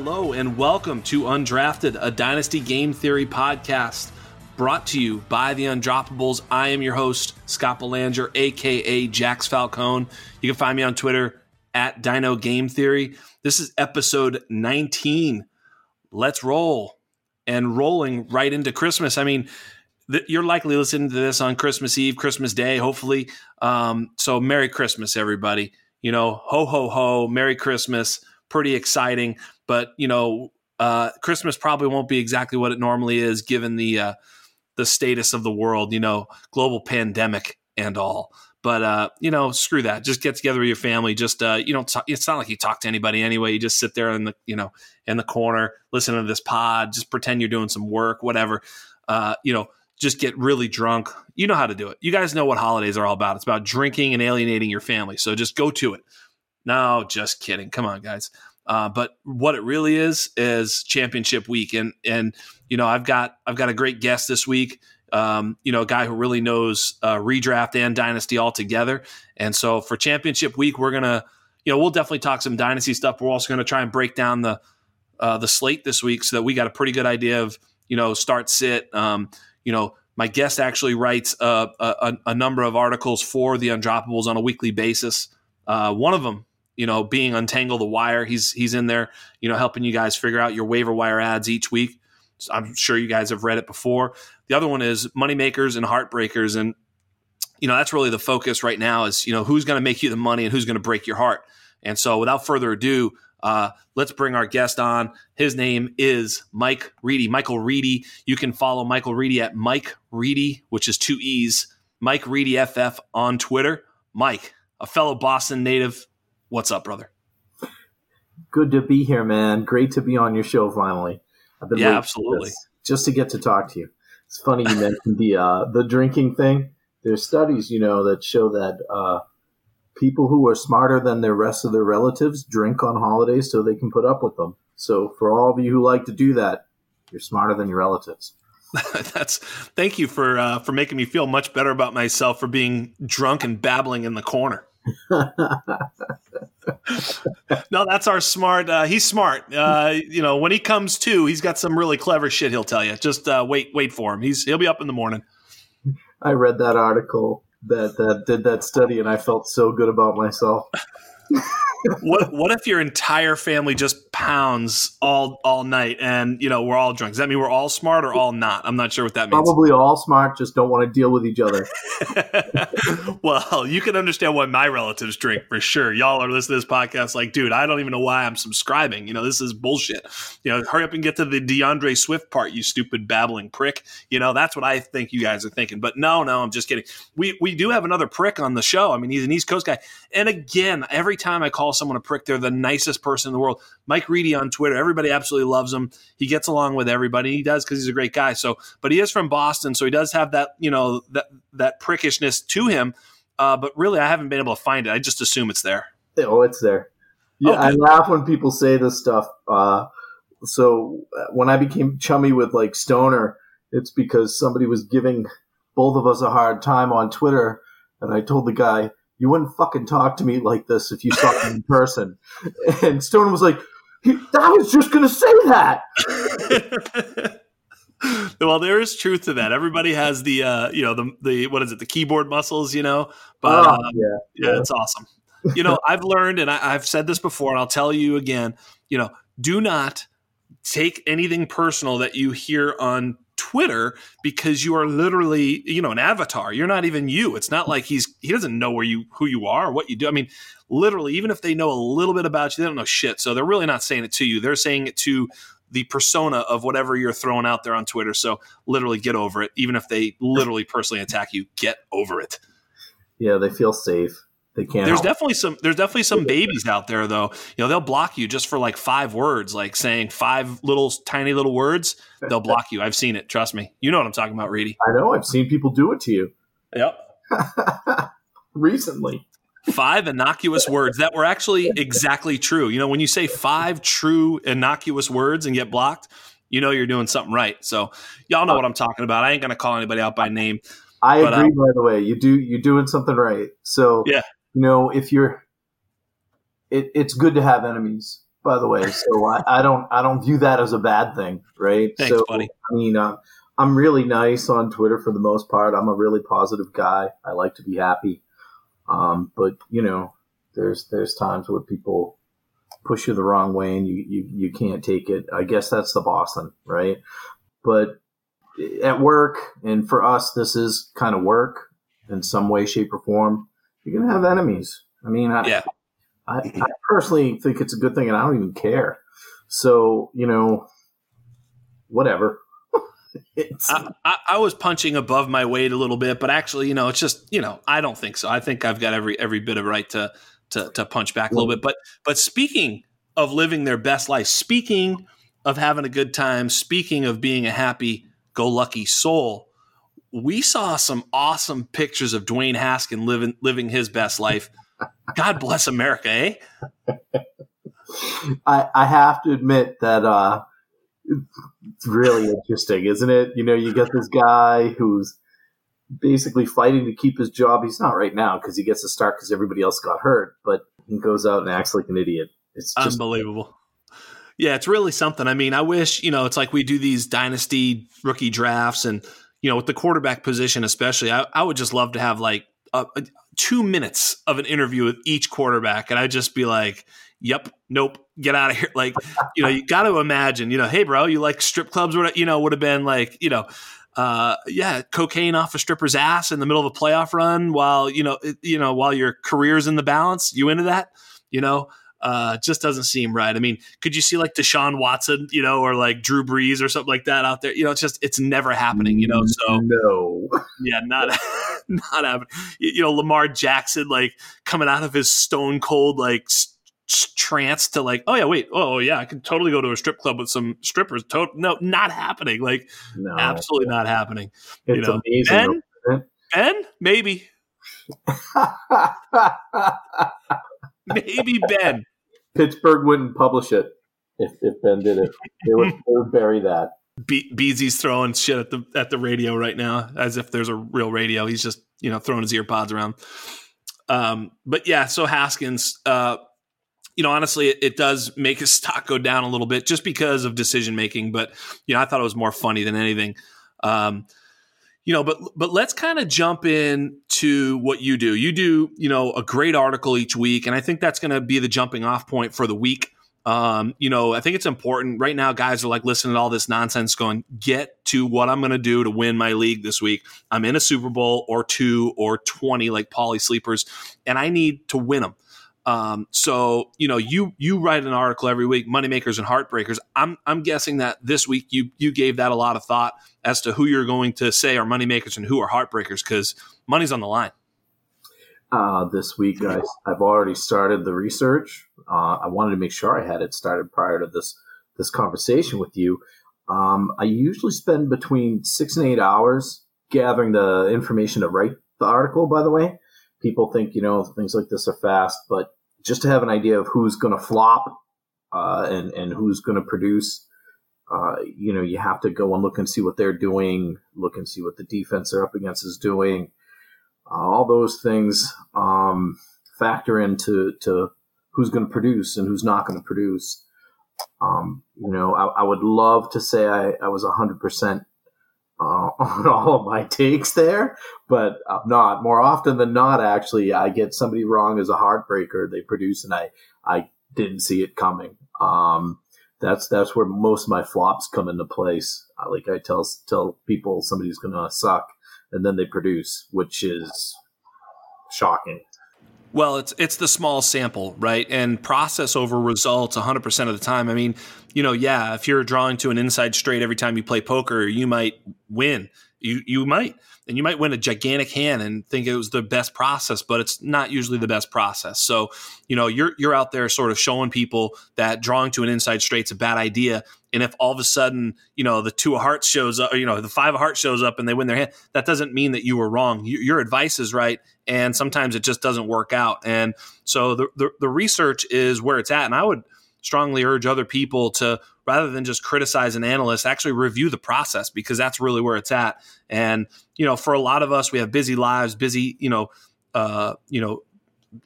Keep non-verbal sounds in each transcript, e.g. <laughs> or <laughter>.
Hello and welcome to Undrafted, a Dynasty Game Theory podcast brought to you by the Undroppables. I am your host, Scott Belanger, aka Jax Falcone. You can find me on Twitter at Dyno Game Theory. This is episode 19. Let's roll and rolling right into Christmas. I mean, th- you're likely listening to this on Christmas Eve, Christmas Day, hopefully. Um, so, Merry Christmas, everybody. You know, ho, ho, ho, Merry Christmas. Pretty exciting but you know, uh, Christmas probably won't be exactly what it normally is, given the uh, the status of the world. You know, global pandemic and all. But uh, you know, screw that. Just get together with your family. Just uh, you know, talk, it's not like you talk to anybody anyway. You just sit there in the you know in the corner, listen to this pod. Just pretend you're doing some work, whatever. Uh, you know, just get really drunk. You know how to do it. You guys know what holidays are all about. It's about drinking and alienating your family. So just go to it. No, just kidding. Come on, guys. Uh, but what it really is is championship week, and and you know I've got I've got a great guest this week. Um, you know, a guy who really knows uh, redraft and dynasty all together. And so for championship week, we're gonna you know we'll definitely talk some dynasty stuff. We're also gonna try and break down the uh, the slate this week so that we got a pretty good idea of you know start sit. Um, you know, my guest actually writes a, a, a, number of articles for the Undroppables on a weekly basis. Uh, one of them you know, being untangle the wire. He's he's in there, you know, helping you guys figure out your waiver wire adds each week. I'm sure you guys have read it before. The other one is moneymakers and heartbreakers, and you know that's really the focus right now. Is you know who's going to make you the money and who's going to break your heart. And so, without further ado, uh, let's bring our guest on. His name is Mike Reedy. Michael Reedy. You can follow Michael Reedy at Mike Reedy, which is two E's. Mike Reedy FF on Twitter. Mike, a fellow Boston native, What's up, brother? Good to be here, man. Great to be on your show finally. I've been yeah, absolutely. Just to get to talk to you. It's funny you mentioned the uh, the drinking thing. There's studies, you know, that show that uh, people who are smarter than the rest of their relatives drink on holidays so they can put up with them. So for all of you who like to do that, you're smarter than your relatives. <laughs> That's thank you for uh, for making me feel much better about myself for being drunk and babbling in the corner. <laughs> no, that's our smart. Uh, he's smart. Uh, you know, when he comes to, he's got some really clever shit. He'll tell you. Just uh, wait, wait for him. He's he'll be up in the morning. I read that article that that did that study, and I felt so good about myself. <laughs> what what if your entire family just pounds all all night and you know we're all drunk? Does that mean we're all smart or all not? I'm not sure what that means. Probably all smart, just don't want to deal with each other. <laughs> well, you can understand why my relatives drink for sure. Y'all are listening to this podcast like, dude, I don't even know why I'm subscribing. You know, this is bullshit. You know, hurry up and get to the DeAndre Swift part, you stupid babbling prick. You know, that's what I think you guys are thinking. But no, no, I'm just kidding. We we do have another prick on the show. I mean, he's an East Coast guy. And again, every time I call call someone a prick. They're the nicest person in the world. Mike Reedy on Twitter, everybody absolutely loves him. He gets along with everybody. He does because he's a great guy. So, but he is from Boston, so he does have that you know that that prickishness to him. Uh, but really, I haven't been able to find it. I just assume it's there. Oh, it's there. Yeah, okay. I laugh when people say this stuff. Uh, so uh, when I became chummy with like Stoner, it's because somebody was giving both of us a hard time on Twitter, and I told the guy, you wouldn't fucking talk to me like this if you saw me in person. <laughs> And Stone was like, I was just going to say that. <laughs> well, there is truth to that. Everybody has the, uh, you know, the, the, what is it? The keyboard muscles, you know, but oh, um, yeah, yeah, yeah, it's awesome. You know, <laughs> I've learned, and I, I've said this before, and I'll tell you again, you know, do not take anything personal that you hear on Twitter because you are literally, you know, an avatar. You're not even you. It's not like he's he doesn't know where you who you are or what you do. I mean, literally, even if they know a little bit about you, they don't know shit. So they're really not saying it to you. They're saying it to the persona of whatever you're throwing out there on Twitter. So literally get over it. Even if they literally personally attack you, get over it. Yeah, they feel safe. They can't. There's help. definitely some. There's definitely some babies out there, though. You know, they'll block you just for like five words, like saying five little tiny little words. They'll block you. I've seen it. Trust me. You know what I'm talking about, Reedy. I know. I've seen people do it to you. Yep. <laughs> Recently. Five innocuous words that were actually exactly true. You know, when you say five true innocuous words and get blocked, you know you're doing something right. So y'all know what I'm talking about. I ain't gonna call anybody out by name. I but, agree. Um, by the way, you do you're doing something right. So yeah, you know, if you're, it, it's good to have enemies, by the way. So I, <laughs> I, don't I don't view that as a bad thing, right? Thanks, so, buddy. I mean, uh, I'm really nice on Twitter for the most part. I'm a really positive guy. I like to be happy, um, but you know, there's there's times where people push you the wrong way and you, you you can't take it. I guess that's the Boston, right? But at work, and for us, this is kind of work in some way, shape, or form. You're gonna have enemies. I mean, I, yeah. I, I personally think it's a good thing, and I don't even care. So you know, whatever. <laughs> I, I, I, was punching above my weight a little bit, but actually, you know, it's just you know, I don't think so. I think I've got every every bit of right to to, to punch back a little bit. But but speaking of living their best life, speaking of having a good time, speaking of being a happy go lucky soul, we saw some awesome pictures of Dwayne Haskin living living his best life. God bless America, eh? <laughs> I, I have to admit that uh, it's really interesting, isn't it? You know, you get this guy who's basically fighting to keep his job. He's not right now because he gets to start because everybody else got hurt, but he goes out and acts like an idiot. It's just unbelievable. Yeah, it's really something. I mean, I wish, you know, it's like we do these dynasty rookie drafts and, you know, with the quarterback position, especially, I, I would just love to have like a, a, two minutes of an interview with each quarterback. And I'd just be like, yep, nope, get out of here. <laughs> Like, you know, you got to imagine, you know, hey, bro, you like strip clubs? Would you know, would have been like, you know, uh, yeah, cocaine off a stripper's ass in the middle of a playoff run while you know, you know, while your career's in the balance. You into that? You know, uh, just doesn't seem right. I mean, could you see like Deshaun Watson, you know, or like Drew Brees or something like that out there? You know, it's just it's never happening. You know, so no, <laughs> yeah, not <laughs> not happening. You know, Lamar Jackson like coming out of his stone cold like trance to like, oh yeah, wait, oh yeah, I could totally go to a strip club with some strippers. To- no, not happening. Like, no. absolutely not happening. It's you know, amazing. Ben, ben, maybe, <laughs> <laughs> maybe Ben. Pittsburgh wouldn't publish it if, if Ben did it. They would, they would bury that. Be- Beezy's throwing shit at the at the radio right now, as if there's a real radio. He's just you know throwing his ear pods around. Um, but yeah, so Haskins, uh, you know, honestly, it, it, does make his <laughs> stock go down a little bit just because of decision making. But you know, I thought it was more funny than anything. Um, you know, but but let's kind of jump in to what you do. You do, you know, a great article each week, and I think that's going to be the jumping off point for the week. Um, you know, I think it's important right now. Guys are like listening to all this nonsense, going, "Get to what I'm going to do to win my league this week. I'm in a Super Bowl or two or twenty, like poly sleepers, and I need to win them." Um, so you know, you you write an article every week, moneymakers and heartbreakers. I'm I'm guessing that this week you you gave that a lot of thought as to who you're going to say are moneymakers and who are heartbreakers because money's on the line. Uh, this week, guys, I've already started the research. Uh, I wanted to make sure I had it started prior to this this conversation with you. Um, I usually spend between six and eight hours gathering the information to write the article. By the way, people think you know things like this are fast, but just to have an idea of who's going to flop uh, and and who's going to produce. Uh, you know, you have to go and look and see what they're doing, look and see what the defense they're up against is doing. Uh, all those things um, factor into to who's going to produce and who's not going to produce. Um, you know, I, I, would love to say I, I was 100% uh, <laughs> on all of my takes there, but I'm not. More often than not, actually, I get somebody wrong as a heartbreaker. They produce, and I I didn't see it coming. Um, that's that's where most of my flops come into place. Like I tell tell people somebody's gonna suck, and then they produce, which is shocking. Well, it's it's the small sample, right? And process over results 100% of the time. I mean, you know, yeah, if you're drawing to an inside straight every time you play poker, you might win. You you might. And you might win a gigantic hand and think it was the best process, but it's not usually the best process. So, you know, you're you're out there sort of showing people that drawing to an inside straight's a bad idea. And if all of a sudden, you know, the two of hearts shows up, or, you know, the five of hearts shows up and they win their hand, that doesn't mean that you were wrong. You, your advice is right. And sometimes it just doesn't work out. And so the, the, the research is where it's at. And I would strongly urge other people to rather than just criticize an analyst actually review the process because that's really where it's at and you know for a lot of us we have busy lives busy you know uh, you know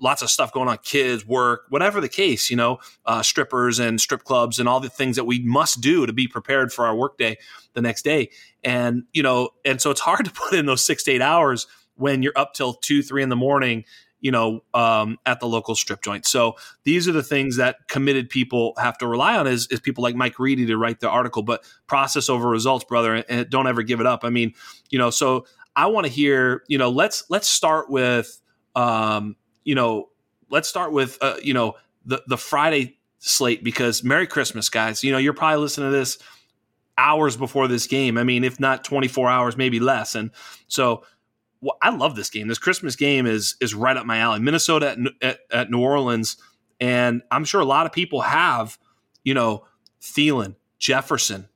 lots of stuff going on, kids, work, whatever the case, you know, uh, strippers and strip clubs and all the things that we must do to be prepared for our workday the next day. And, you know, and so it's hard to put in those six to eight hours when you're up till two, three in the morning, you know, um, at the local strip joint. So these are the things that committed people have to rely on is, is people like Mike Reedy to write the article, but process over results, brother, and don't ever give it up. I mean, you know, so I want to hear, you know, let's, let's start with, um, you know, let's start with uh, you know the the Friday slate because Merry Christmas, guys. You know, you're probably listening to this hours before this game. I mean, if not 24 hours, maybe less. And so well, I love this game. This Christmas game is is right up my alley. Minnesota at, at, at New Orleans, and I'm sure a lot of people have, you know, Thielen, Jefferson,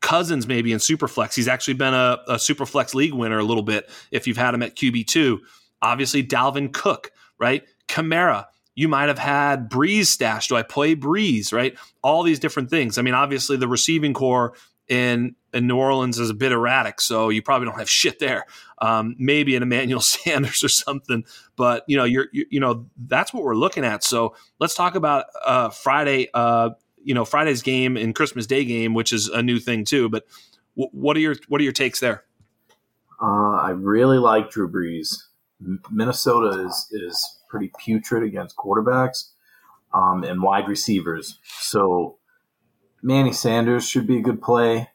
Cousins maybe in Superflex. He's actually been a, a Superflex league winner a little bit if you've had him at QB two. Obviously, Dalvin Cook right? Kamara, you might have had Brees stash. Do I play Brees, right? All these different things. I mean, obviously the receiving corps in, in New Orleans is a bit erratic, so you probably don't have shit there. Um, maybe an Emmanuel <laughs> Sanders or something, but you know, you're you, you, know that's what we're looking at. So let's talk about uh, Friday. Uh, you know, Friday's game and Christmas Day game, which is a new thing too. But w- what are your what are your takes there? Uh, I really like Drew Brees. Minnesota is is pretty putrid against quarterbacks um, and wide receivers. So Manny Sanders should be a good play.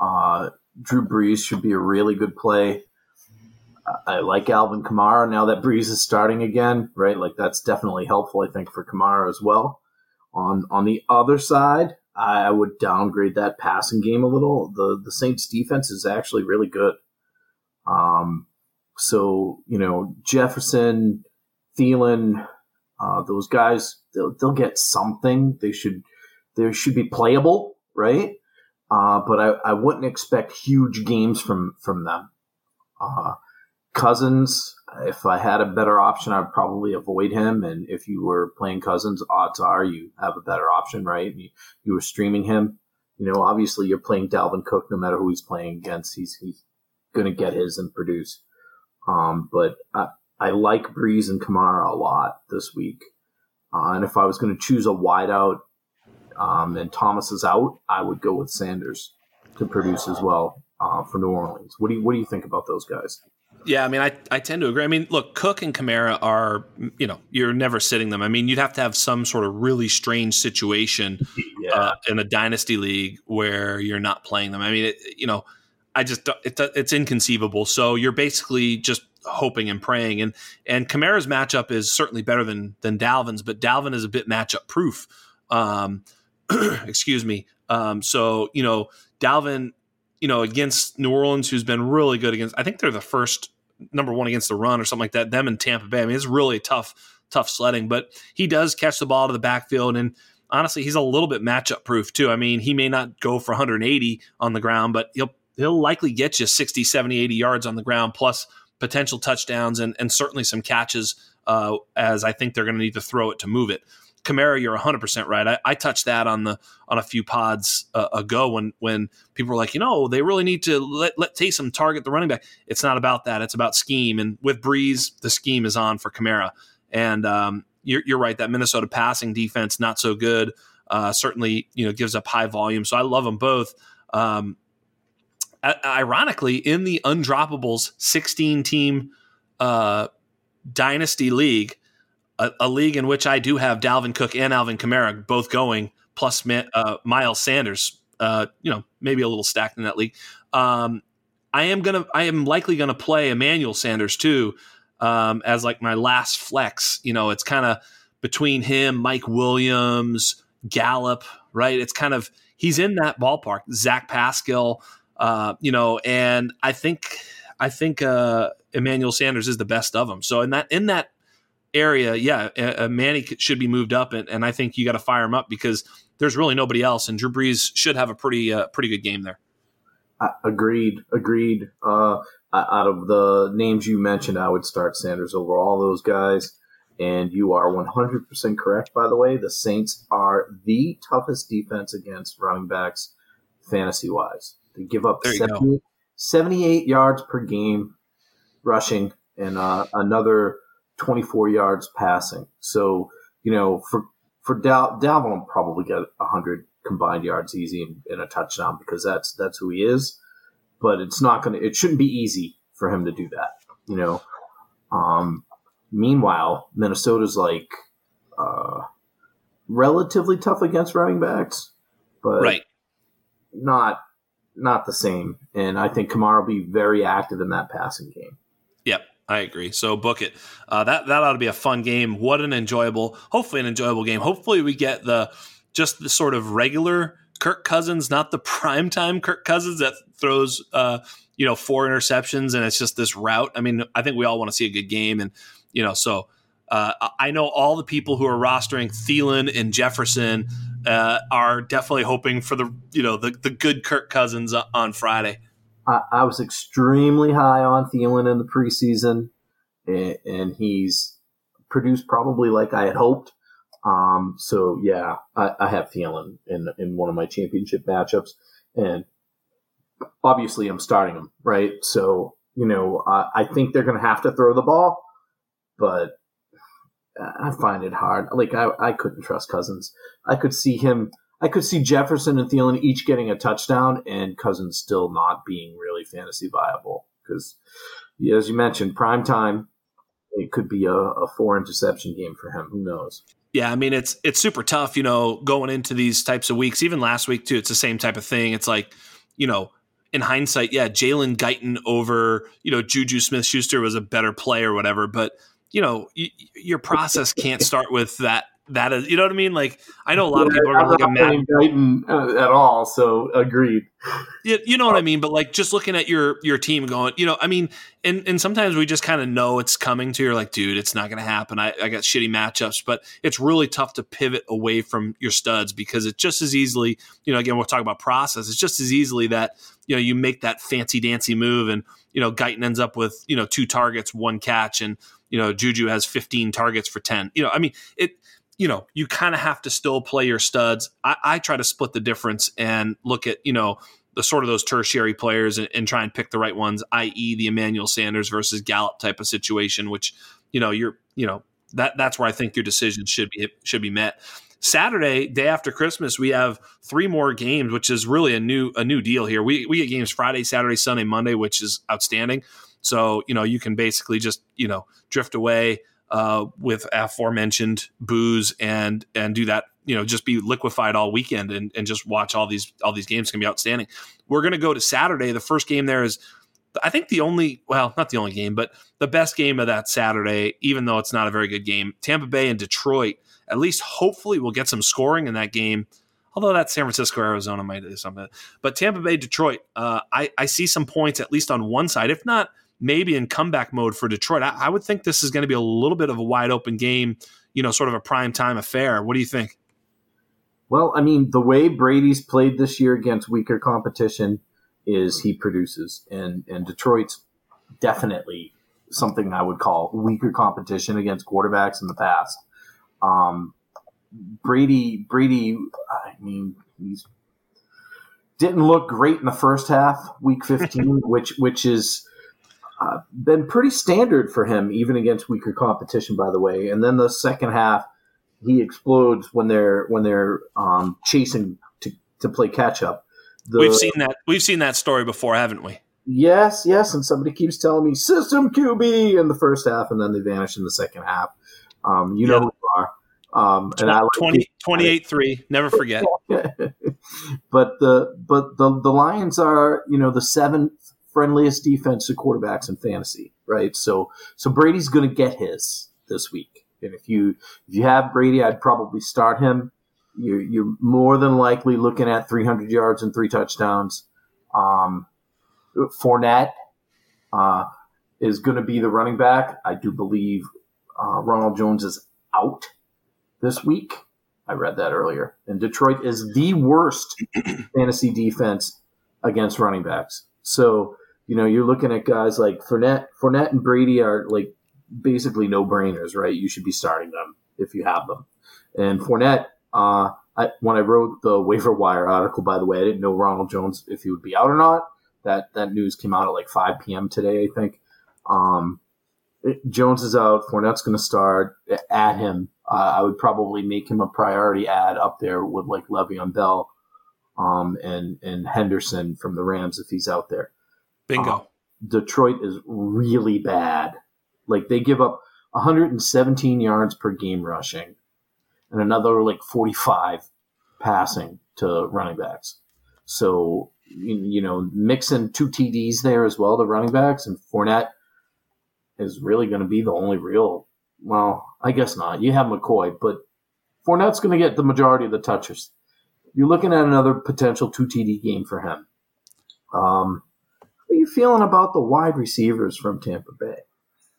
Uh, Drew Brees should be a really good play. I like Alvin Kamara now that Brees is starting again, right? Like that's definitely helpful, I think, for Kamara as well. On on the other side, I would downgrade that passing game a little. The the Saints defense is actually really good. Um, so, you know, Jefferson, Thielen, uh, those guys, they'll, they'll, get something. They should, they should be playable, right? Uh, but I, I wouldn't expect huge games from, from them. Uh, Cousins, if I had a better option, I'd probably avoid him. And if you were playing Cousins, odds are you have a better option, right? You, you were streaming him. You know, obviously you're playing Dalvin Cook no matter who he's playing against. He's, he's going to get his and produce. Um, but I, I like Brees and Kamara a lot this week. Uh, and if I was going to choose a wideout um, and Thomas is out, I would go with Sanders to produce as well uh, for New Orleans. What do you What do you think about those guys? Yeah, I mean, I, I tend to agree. I mean, look, Cook and Kamara are, you know, you're never sitting them. I mean, you'd have to have some sort of really strange situation yeah. uh, in a dynasty league where you're not playing them. I mean, it, you know, I just it, it's inconceivable. So you're basically just hoping and praying. And and Kamara's matchup is certainly better than than Dalvin's, but Dalvin is a bit matchup proof. Um, <clears throat> excuse me. Um, so you know Dalvin, you know against New Orleans, who's been really good against. I think they're the first number one against the run or something like that. Them in Tampa Bay. I mean, it's really tough, tough sledding. But he does catch the ball to the backfield and. Honestly, he's a little bit matchup proof too. I mean, he may not go for 180 on the ground, but he'll he'll likely get you 60, 70, 80 yards on the ground plus potential touchdowns and, and certainly some catches uh, as I think they're going to need to throw it to move it. Kamara, you're 100% right. I, I, touched that on the on a few pods uh, ago when when people were like, you know, they really need to let, let Taysom target the running back. It's not about that. It's about scheme. And with Brees, the scheme is on for Kamara. And um, you're, you're, right. That Minnesota passing defense not so good. Uh, certainly, you know, gives up high volume. So I love them both. Um, ironically, in the Undroppables 16 team uh, dynasty league, a, a, league in which I do have Dalvin Cook and Alvin Kamara both going, plus uh, Miles Sanders. Uh, you know, maybe a little stacked in that league. Um, I am gonna, I am likely gonna play Emmanuel Sanders too, um, as like my last flex. You know, it's kind of between him, Mike Williams, Gallup, right? It's kind of he's in that ballpark. Zach Pascal. Uh, you know, and I think I think uh, Emmanuel Sanders is the best of them. So in that in that area, yeah, uh, Manny should be moved up, and, and I think you got to fire him up because there's really nobody else, and Drew Brees should have a pretty uh, pretty good game there. agreed, agreed. Uh, out of the names you mentioned, I would start Sanders over all those guys. And you are 100% correct, by the way. The Saints are the toughest defense against running backs fantasy wise. They give up 70, 78 yards per game rushing and uh, another 24 yards passing. So, you know, for, for Dal- Dalvin will probably get 100 combined yards easy and, a touchdown because that's, that's who he is. But it's not going to, it shouldn't be easy for him to do that, you know. Um, meanwhile, Minnesota's like, uh, relatively tough against running backs, but right. not not the same. And I think Kamara will be very active in that passing game. I agree. So book it. Uh, that that ought to be a fun game. What an enjoyable, hopefully an enjoyable game. Hopefully we get the just the sort of regular Kirk Cousins, not the <laughs> primetime Kirk Cousins that throws uh, you know four interceptions and it's just this route. I mean, I think we all want to see a good game, and you know, so uh, I know all the people who are rostering Thielen and Jefferson uh, are definitely hoping for the you know the the good Kirk Cousins on Friday. I, I was extremely high on Thielen in the preseason, and, and he's produced probably like I had hoped. Um, so yeah, I, I have Thielen in in one of my championship matchups, and obviously I'm starting him right. So you know I, I think they're going to have to throw the ball, but I find it hard. Like I, I couldn't trust Cousins. I could see him. I could see Jefferson and Thielen each getting a touchdown, and Cousins still not being really fantasy viable because, as you mentioned, prime time. It could be a, a four interception game for him. Who knows? Yeah, I mean it's it's super tough, you know, going into these types of weeks. Even last week too, it's the same type of thing. It's like, you know, in hindsight, yeah, Jalen Guyton over, you know, Juju Smith Schuster was a better play or whatever, but you know, y- your process can't start with that. That is, you know what I mean? Like, I know a lot of people are like, mad uh, at all. So agreed. You, you know what I mean? But like, just looking at your your team, going, you know, I mean, and and sometimes we just kind of know it's coming to. You're like, dude, it's not going to happen. I, I got shitty matchups, but it's really tough to pivot away from your studs because it's just as easily, you know, again, we'll talk about process. It's just as easily that you know you make that fancy dancy move and you know Guyton ends up with you know two targets, one catch, and you know, Juju has 15 targets for 10. You know, I mean, it, you know, you kind of have to still play your studs. I, I, try to split the difference and look at, you know, the sort of those tertiary players and, and try and pick the right ones, i.e., the Emmanuel Sanders versus Gallup type of situation, which, you know, you're, you know, that that's where I think your decision should be should be met. Saturday, day after Christmas, we have three more games, which is really a new a new deal here. We we get games Friday, Saturday, Sunday, Monday, which is outstanding. So, you know, you can basically just, you know, drift away uh, with aforementioned booze and and do that, you know, just be liquefied all weekend and, and just watch all these all these games can be outstanding. We're gonna go to Saturday. The first game there is I think the only well, not the only game, but the best game of that Saturday, even though it's not a very good game. Tampa Bay and Detroit. At least hopefully we'll get some scoring in that game although that San Francisco Arizona might do something. But Tampa Bay Detroit, uh, I, I see some points at least on one side, if not maybe in comeback mode for Detroit. I, I would think this is going to be a little bit of a wide open game, you know, sort of a prime time affair. What do you think? Well, I mean, the way Brady's played this year against weaker competition is he produces, and and Detroit's definitely something I would call weaker competition against quarterbacks in the past. Um, Brady, Brady, I mean, he's didn't look great in the first half, week 15, <laughs> which which is uh, been pretty standard for him, even against weaker competition. By the way, and then the second half, he explodes when they're when they're um, chasing to, to play catch up. The, we've seen that. We've seen that story before, haven't we? Yes, yes. And somebody keeps telling me system QB in the first half, and then they vanish in the second half. Um, you know who you are. Um, and I 20, 28 3 never forget <laughs> but the but the the lions are you know the seventh friendliest defense to quarterbacks in fantasy, right? So so Brady's going to get his this week, and if you if you have Brady, I'd probably start him. You're, you're more than likely looking at 300 yards and three touchdowns. Um, Fournette uh, is going to be the running back. I do believe uh, Ronald Jones is out this week. I read that earlier. And Detroit is the worst <clears throat> fantasy defense against running backs. So you know, you're looking at guys like Fournette. Fournette and Brady are like basically no brainers, right? You should be starting them if you have them. And Fournette, uh, I, when I wrote the waiver wire article, by the way, I didn't know Ronald Jones if he would be out or not. That that news came out at like 5 p.m. today, I think. Um, Jones is out. Fournette's going to start. At him, uh, I would probably make him a priority add up there with like Le'Veon Bell, um, and and Henderson from the Rams if he's out there. Bingo. Uh, Detroit is really bad. Like they give up 117 yards per game rushing, and another like 45 passing to running backs. So you know, mixing two TDs there as well, the running backs, and Fournette is really going to be the only real. Well, I guess not. You have McCoy, but Fournette's going to get the majority of the touches. You're looking at another potential two TD game for him. Um, are you feeling about the wide receivers from Tampa Bay?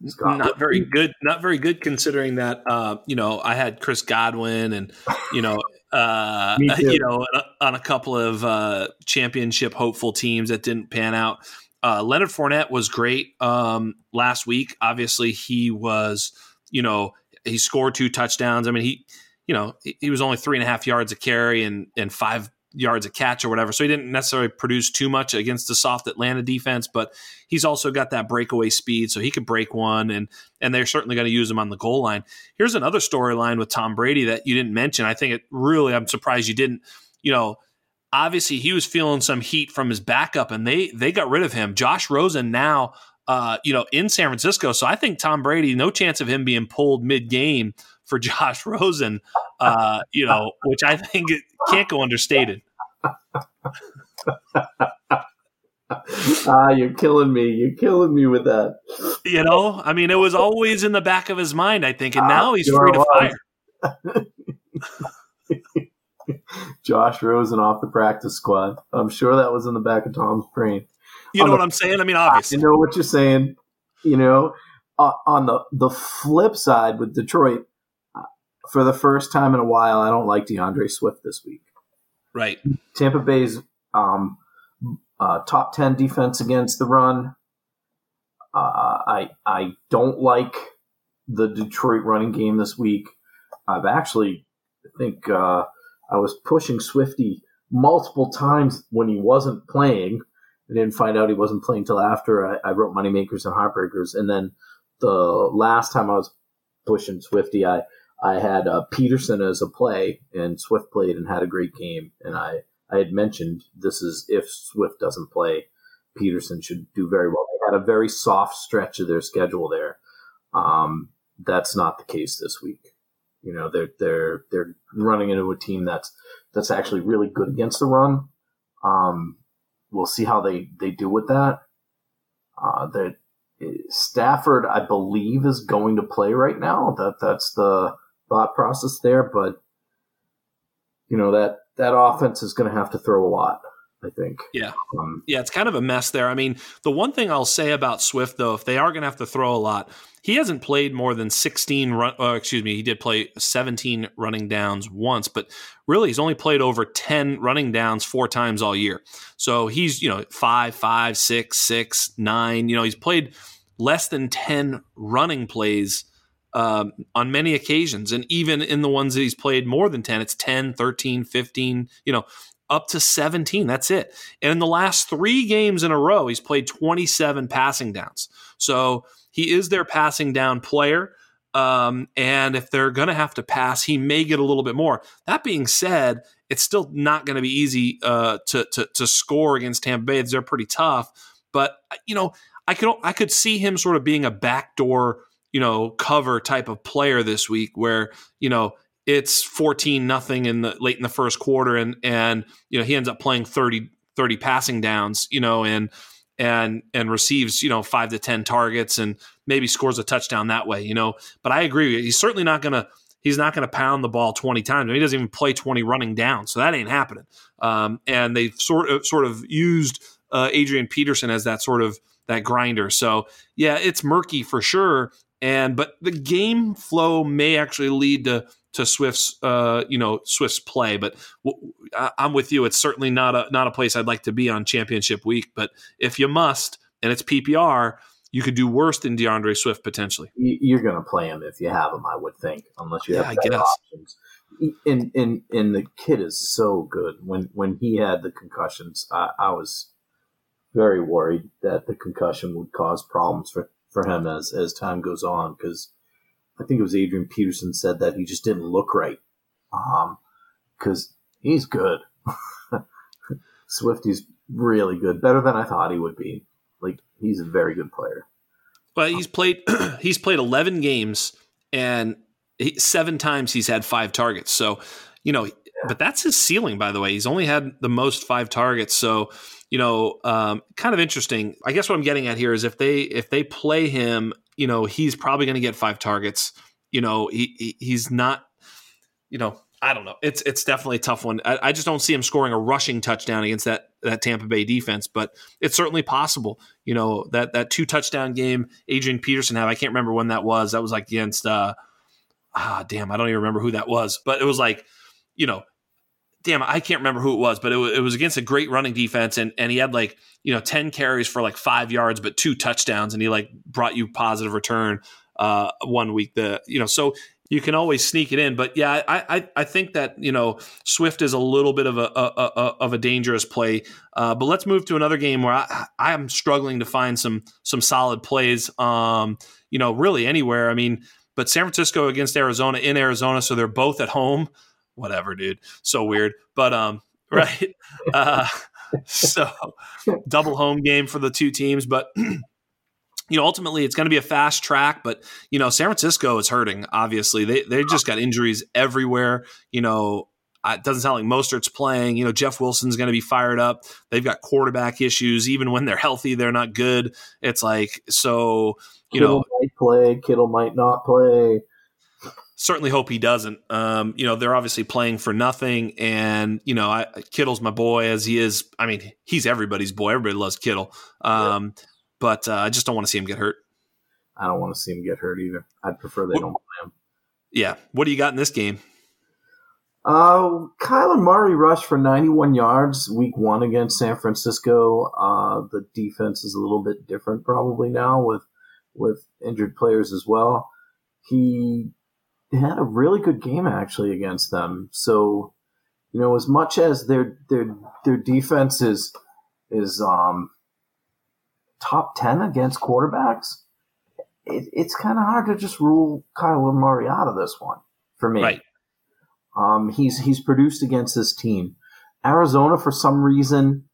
Scott. Not very good. Not very good considering that uh, you know I had Chris Godwin and you know <laughs> uh, you know on a couple of uh, championship hopeful teams that didn't pan out. Uh, Leonard Fournette was great um, last week. Obviously, he was, you know, he scored two touchdowns. I mean, he, you know, he was only three and a half yards a carry and and five yards a catch or whatever. So he didn't necessarily produce too much against the soft Atlanta defense, but he's also got that breakaway speed, so he could break one, and and they're certainly going to use him on the goal line. Here's another storyline with Tom Brady that you didn't mention. I think it really, I'm surprised you didn't. You know, obviously he was feeling some heat from his backup, and they they got rid of him. Josh Rosen now, uh, you know, in San Francisco. So I think Tom Brady, no chance of him being pulled mid game for <laughs> Josh Rosen. Uh, you know, which I think can't go understated. <laughs> ah, you're killing me. You're killing me with that. You know, I mean, it was always in the back of his mind, I think, and ah, now he's free to fire. <laughs> Josh Rosen off the practice squad. I'm sure that was in the back of Tom's brain. You know the, what I'm saying? I mean, obviously. You know what you're saying. You know, uh, on the the flip side with Detroit, for the first time in a while, I don't like DeAndre Swift this week. Right. Tampa Bay's um, uh, top ten defense against the run. Uh, I I don't like the Detroit running game this week. I've actually I think uh, I was pushing Swifty multiple times when he wasn't playing. I didn't find out he wasn't playing till after I, I wrote Moneymakers and Heartbreakers, and then the last time I was pushing Swifty, I I had uh, Peterson as a play, and Swift played and had a great game. And I I had mentioned this is if Swift doesn't play, Peterson should do very well. They had a very soft stretch of their schedule there. Um, that's not the case this week. You know, they're they're they're running into a team that's that's actually really good against the run. Um, we'll see how they they do with that. Uh, that Stafford, I believe, is going to play right now. That that's the thought process there, but you know that that offense is going to have to throw a lot. I think. Yeah. Um, yeah, it's kind of a mess there. I mean, the one thing I'll say about Swift, though, if they are going to have to throw a lot, he hasn't played more than 16 run, uh, excuse me, he did play 17 running downs once, but really he's only played over 10 running downs four times all year. So he's, you know, five, five, six, six, nine. You know, he's played less than 10 running plays um, on many occasions. And even in the ones that he's played more than 10, it's 10, 13, 15, you know, up to 17. That's it. And in the last three games in a row, he's played 27 passing downs. So he is their passing down player. Um, and if they're going to have to pass, he may get a little bit more. That being said, it's still not going to be easy uh, to, to, to score against Tampa Bay. They're pretty tough, but you know, I could I could see him sort of being a backdoor you know cover type of player this week, where you know it's 14 nothing in the late in the first quarter and and you know he ends up playing 30 30 passing downs you know and and and receives you know 5 to 10 targets and maybe scores a touchdown that way you know. But I agree he's certainly not going to he's not going to pound the ball 20 times. He doesn't even play 20 running down so that ain't happening. Um, and they've sort of sort of used uh, Adrian Peterson as that sort of that grinder. So yeah it's murky for sure and but the game flow may actually lead to to Swift's uh, you know Swift's play. But w- I'm with you. It's certainly not a not a place I'd like to be on championship week. But if you must, and it's PPR, you could do worse than DeAndre Swift potentially. You're going to play him if you have him, I would think, unless you have yeah, options. And, and and the kid is so good. When when he had the concussions, I, I was very worried that the concussion would cause problems for for him as as time goes on because I think it was Adrian Peterson said that he just didn't look right. Um, because he's good. <laughs> Swifty's really good, better than I thought he would be. Like he's a very good player. But he's played <clears throat> he's played 11 games and he, seven times he's had five targets. So, you know, but that's his ceiling by the way. He's only had the most five targets. So, you know, um, kind of interesting. I guess what I'm getting at here is if they if they play him, you know, he's probably going to get five targets. You know, he, he he's not you know, I don't know. It's it's definitely a tough one. I, I, just don't see him scoring a rushing touchdown against that that Tampa Bay defense, but it's certainly possible. You know that that two touchdown game Adrian Peterson had. I can't remember when that was. That was like against. Uh, ah, damn, I don't even remember who that was. But it was like, you know, damn, I can't remember who it was. But it was, it was against a great running defense, and and he had like you know ten carries for like five yards, but two touchdowns, and he like brought you positive return uh, one week. The you know so you can always sneak it in. But yeah, I, I, I think that you know Swift is a little bit of a, a, a of a dangerous play. Uh, but let's move to another game where I, I am struggling to find some some solid plays. Um, you know, really anywhere. I mean, but San Francisco against Arizona in Arizona, so they're both at home. Whatever, dude. So weird. But um, right. <laughs> Uh, so double home game for the two teams, but <clears throat> you know, ultimately it's going to be a fast track, but you know, San Francisco is hurting. Obviously, they they just got injuries everywhere. You know, it doesn't sound like Mostert's playing. You know, Jeff Wilson's going to be fired up. They've got quarterback issues. Even when they're healthy, they're not good. It's like so. You Kittle know, might play. Kittle might not play. Certainly hope he doesn't. Um, you know, they're obviously playing for nothing, and you know, I, Kittle's my boy as he is. I mean, he's everybody's boy. Everybody loves Kittle. Um, yeah but uh, I just don't want to see him get hurt. I don't want to see him get hurt either. I'd prefer they what, don't play him. Yeah. What do you got in this game? Uh, Kyler Murray rushed for 91 yards week one against San Francisco. Uh, the defense is a little bit different probably now with with injured players as well. He had a really good game actually against them. So, you know, as much as their their their defense is is um top 10 against quarterbacks, it, it's kind of hard to just rule Kyler Murray out of this one for me. Right. Um, he's he's produced against this team. Arizona, for some reason,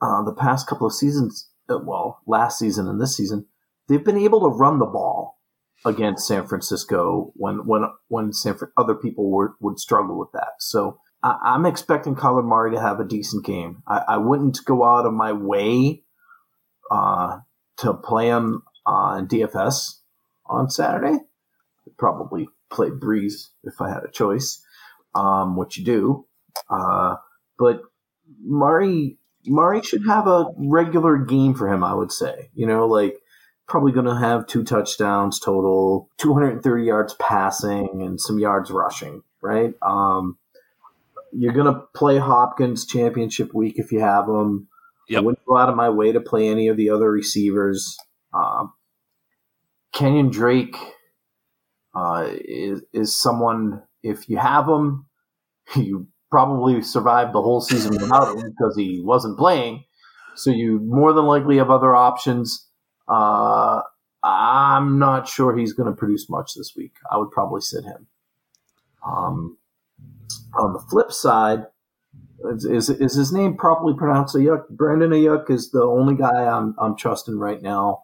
uh, the past couple of seasons, uh, well, last season and this season, they've been able to run the ball against San Francisco when when when San, other people were, would struggle with that. So I, am expecting Murray to have a decent game. I, I wouldn't go out of my way uh, to play him on DFS on Saturday. I'd probably play Brees if I had a choice, um, which you do. Uh, but Murray Murray should have a regular game for him. I would say, you know, like probably going to have two touchdowns total, 230 yards passing, and some yards rushing. Right. Um, you're going to play Hopkins championship week if you have him. Yep. I wouldn't go out of my way to play any of the other receivers. Um, Kenyon Drake uh, is is someone if you have him, <laughs> you probably survived the whole season without him because he wasn't playing. So you more than likely have other options. Uh, I'm not sure he's going to produce much this week. I would probably sit him. Um, on the flip side, is, is his name properly pronounced Aiyuk? Brandon Ayuk is the only guy I'm I'm trusting right now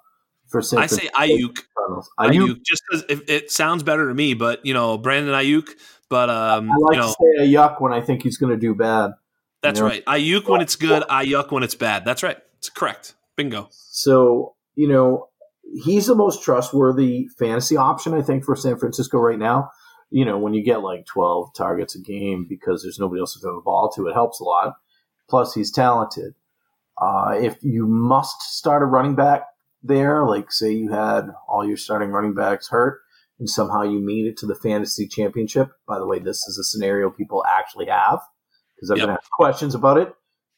for San I say Aiyuk. Aiyuk. Aiyuk, just because it, it, sounds better to me, but you know Brandon Ayuk. But um, I like you know, to say Aiyuk when I think he's going to do bad. That's you know? right. Aiyuk when it's good. Aiyuk when it's bad. That's right. It's correct. Bingo. So you know he's the most trustworthy fantasy option I think for San Francisco right now you know, when you get like 12 targets a game because there's nobody else to throw the ball to, it helps a lot. Plus, he's talented. Uh, if you must start a running back there, like say you had all your starting running backs hurt and somehow you made it to the fantasy championship, by the way, this is a scenario people actually have because I've yep. been asked questions about it.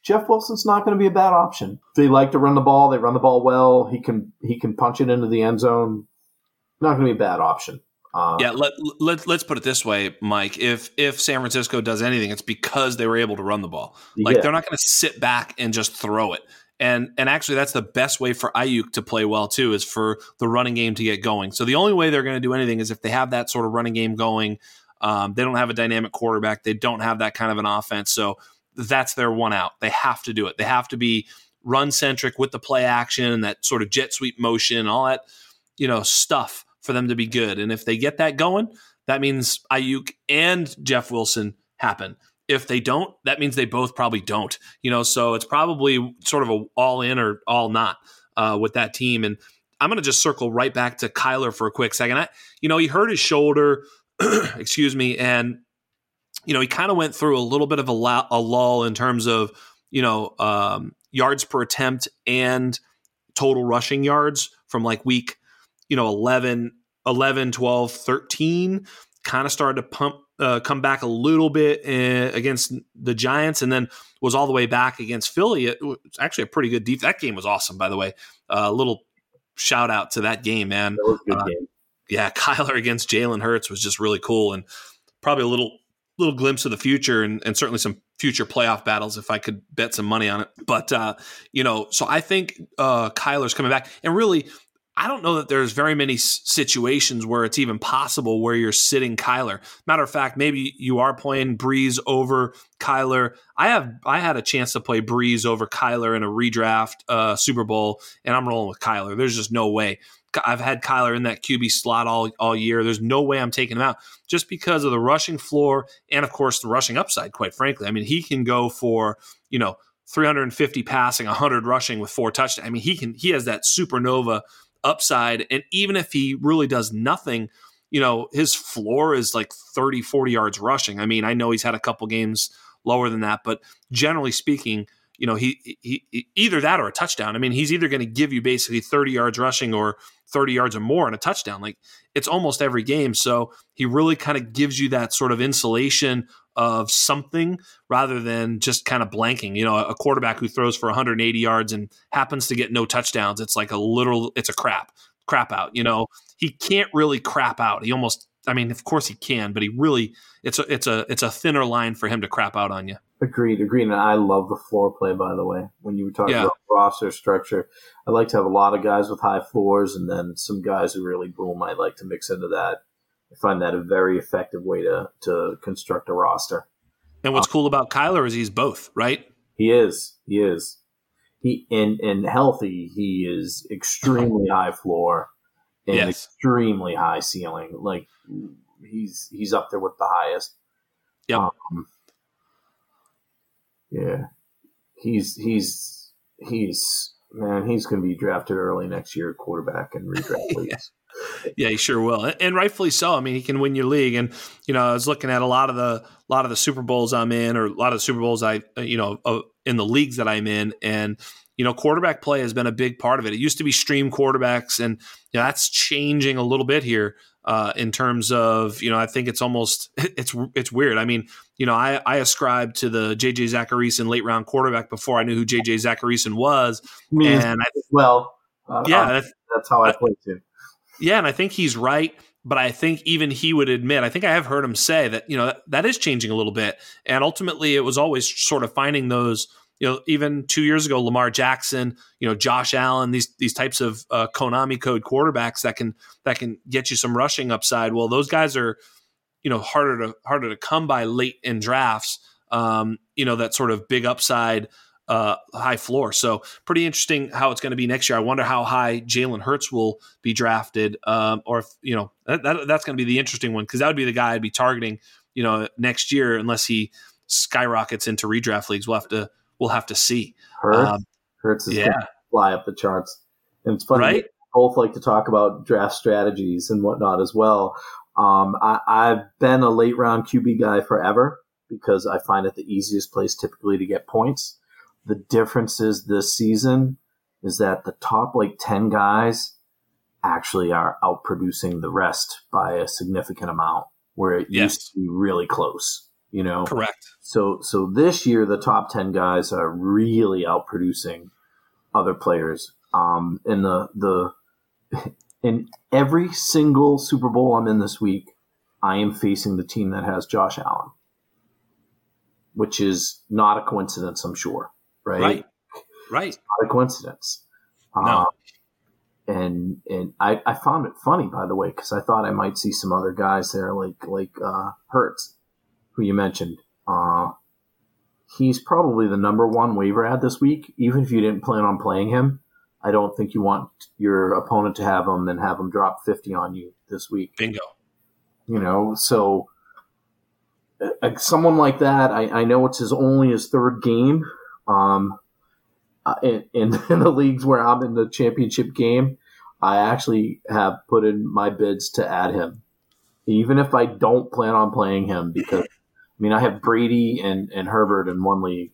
Jeff Wilson's not going to be a bad option. They like to run the ball. They run the ball well. He can he can punch it into the end zone. Not going to be a bad option. Um, yeah, let, let let's put it this way, Mike. If if San Francisco does anything, it's because they were able to run the ball. Like yeah. they're not going to sit back and just throw it. And and actually, that's the best way for Aiyuk to play well too, is for the running game to get going. So the only way they're going to do anything is if they have that sort of running game going. Um, they don't have a dynamic quarterback. They don't have that kind of an offense. So that's their one out. They have to do it. They have to be run centric with the play action and that sort of jet sweep motion, and all that you know stuff for them to be good. And if they get that going, that means Aiyuk and Jeff Wilson happen. If they don't, that means they both probably don't. You know, so it's probably sort of a all in or all not uh, with that team. And I'm going to just circle right back to Kyler for a quick second. I, you know, he hurt his shoulder, <clears throat> excuse me, and you know he kind of went through a little bit of a, la- a lull in terms of you know um, yards per attempt and total rushing yards from like week you know 11 11 12 13 kind of started to pump uh, come back a little bit uh, against the Giants, and then was all the way back against Philly. It was actually a pretty good deep. That game was awesome, by the way. A uh, little shout out to that game, man. That was a good uh, game. Yeah, <laughs> Kyler against Jalen Hurts was just really cool, and probably a little little glimpse of the future, and, and certainly some future playoff battles if I could bet some money on it. But uh, you know, so I think uh, Kyler's coming back, and really I don't know that there's very many situations where it's even possible where you're sitting Kyler. Matter of fact, maybe you are playing Brees over Kyler. I have I had a chance to play Brees over Kyler in a redraft uh, Super Bowl, and I'm rolling with Kyler. There's just no way. I've had Kyler in that QB slot all all year. There's no way I'm taking him out just because of the rushing floor and of course the rushing upside. Quite frankly, I mean he can go for you know 350 passing, 100 rushing with four touchdowns. I mean he can he has that supernova upside. And even if he really does nothing, you know, his floor is like 30, 40 yards rushing. I mean, I know he's had a couple games lower than that, but generally speaking, you know, he, he, he either that or a touchdown. I mean, he's either going to give you basically 30 yards rushing or 30 yards or more in a touchdown. Like it's almost every game. So he really kind of gives you that sort of insulation of something rather than just kind of blanking. You know, a quarterback who throws for 180 yards and happens to get no touchdowns, it's like a literal, it's a crap, crap out. You know, he can't really crap out. He almost, I mean, of course he can, but he really, it's a, it's a, it's a thinner line for him to crap out on you. Agreed, agreed. And I love the floor play, by the way. When you were talking yeah. about roster structure, I like to have a lot of guys with high floors and then some guys who really boom. I like to mix into that. I find that a very effective way to to construct a roster. And what's um, cool about Kyler is he's both, right? He is. He is. He and and healthy, he is extremely high floor and yes. extremely high ceiling. Like he's he's up there with the highest. Yep. Um, yeah. He's he's he's man, he's going to be drafted early next year, quarterback and redraft <laughs> leagues. yeah, he sure will, and rightfully so. I mean, he can win your league. And you know, I was looking at a lot of the a lot of the Super Bowls I'm in, or a lot of the Super Bowls I you know uh, in the leagues that I'm in, and you know, quarterback play has been a big part of it. It used to be stream quarterbacks, and you know, that's changing a little bit here uh, in terms of you know, I think it's almost <laughs> it's it's weird. I mean, you know, I I ascribed to the JJ Zachariason late round quarterback before I knew who JJ Zachariason was, and I, <laughs> well, uh, yeah, that's, that's how I play too. Yeah, and I think he's right. But I think even he would admit, I think I have heard him say that, you know, that, that is changing a little bit. And ultimately, it was always sort of finding those, you know, even two years ago, Lamar Jackson, you know, Josh Allen, these these types of uh, Konami code quarterbacks that can that can get you some rushing upside. Well, those guys are, you know, harder to harder to come by late in drafts. Um, you know, that sort of big upside uh, high floor. So pretty interesting how it's going to be next year. I wonder how high Jalen Hurts will be drafted, um, or if you know that, that that's going to be the interesting one because that would be the guy I'd be targeting, you know, next year unless he skyrockets into redraft leagues. We'll have to we'll have to see. Hurts, um, Hurts is yeah. fly up the charts, and it's funny. Right? Both like to talk about draft strategies and whatnot as well. Um, I, I've been a late round QB guy forever because I find it the easiest place typically to get points the differences this season is that the top like 10 guys actually are outproducing the rest by a significant amount where it yes. used to be really close you know correct so so this year the top 10 guys are really outproducing other players um in the the <laughs> in every single super bowl i'm in this week i am facing the team that has josh allen which is not a coincidence i'm sure right? Right. Right. It's not a coincidence. No. Uh, and and I, I found it funny by the way because I thought I might see some other guys there like like uh, Hurts, who you mentioned. Uh, he's probably the number one waiver add this week. Even if you didn't plan on playing him, I don't think you want your opponent to have him and have him drop fifty on you this week. Bingo. You know, so uh, someone like that, I, I know it's his only his third game. Um, uh, in, in, <laughs> in the leagues where I'm in the championship game, I actually have put in my bids to add him, even if I don't plan on playing him. Because I mean, I have Brady and, and Herbert in one league.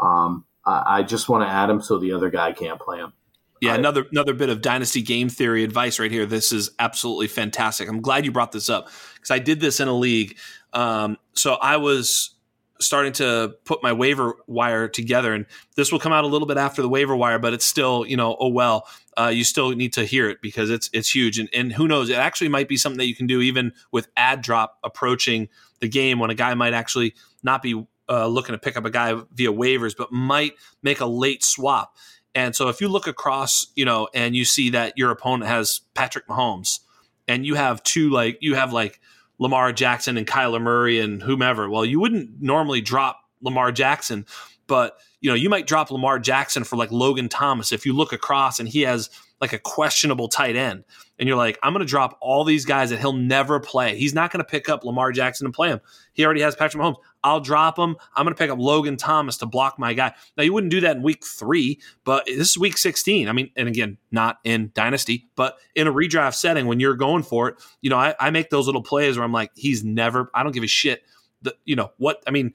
Um, I, I just want to add him so the other guy can't play him. Yeah, another another bit of dynasty game theory advice right here. This is absolutely fantastic. I'm glad you brought this up because I did this in a league. Um, so I was starting to put my waiver wire together, and this will come out a little bit after the waiver wire, but it's still, you know, oh well. Uh, you still need to hear it because it's it's huge, and, and who knows? It actually might be something that you can do even with add drop approaching the game when a guy might actually not be uh, looking to pick up a guy via waivers, but might make a late swap. And so if you look across, you know, and you see that your opponent has Patrick Mahomes, and you have two like you have like Lamar Jackson and Kyler Murray and whomever. Well, you wouldn't normally drop Lamar Jackson, but you know, you might drop Lamar Jackson for like Logan Thomas if you look across and he has like a questionable tight end. And you're like, I'm going to drop all these guys that he'll never play. He's not going to pick up Lamar Jackson and play him. He already has Patrick Mahomes. I'll drop him. I'm going to pick up Logan Thomas to block my guy. Now, you wouldn't do that in week three, but this is week 16. I mean, and again, not in Dynasty, but in a redraft setting when you're going for it, you know, I, I make those little plays where I'm like, he's never, I don't give a shit. The, you know, what, I mean,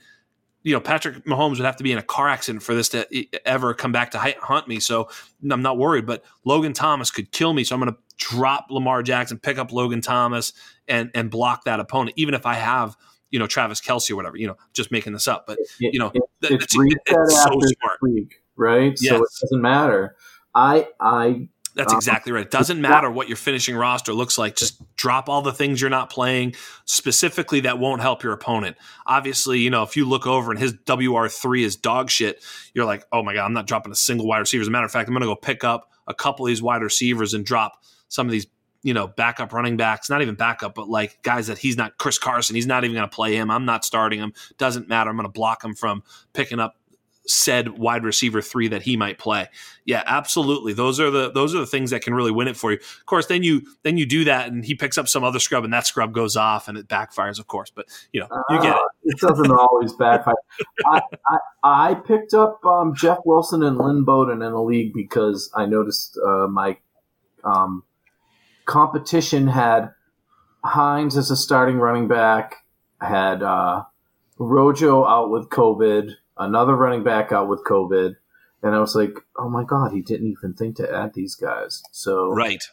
you know, Patrick Mahomes would have to be in a car accident for this to ever come back to hunt me. So I'm not worried. But Logan Thomas could kill me. So I'm going to drop Lamar Jackson, pick up Logan Thomas, and and block that opponent, even if I have you know Travis Kelce or whatever. You know, just making this up. But you know, it, it's, it's, it's so smart, week, right? Yes. So it doesn't matter. I I that's uh, exactly right. It doesn't matter what your finishing roster looks like. Just drop all the things you're not playing. Specifically, that won't help your opponent. Obviously, you know, if you look over and his WR3 is dog shit, you're like, oh my God, I'm not dropping a single wide receiver. As a matter of fact, I'm going to go pick up a couple of these wide receivers and drop some of these, you know, backup running backs, not even backup, but like guys that he's not, Chris Carson, he's not even going to play him. I'm not starting him. Doesn't matter. I'm going to block him from picking up said wide receiver three that he might play. Yeah, absolutely. Those are the those are the things that can really win it for you. Of course, then you then you do that and he picks up some other scrub and that scrub goes off and it backfires, of course. But you know, you get it. Uh, it doesn't always backfire. I, I, I, picked up um, Jeff Wilson and Lynn Bowden in a league because I noticed uh, my um, competition had Hines as a starting running back, had uh, Rojo out with COVID another running back out with COVID. And I was like, oh my God, he didn't even think to add these guys. So right.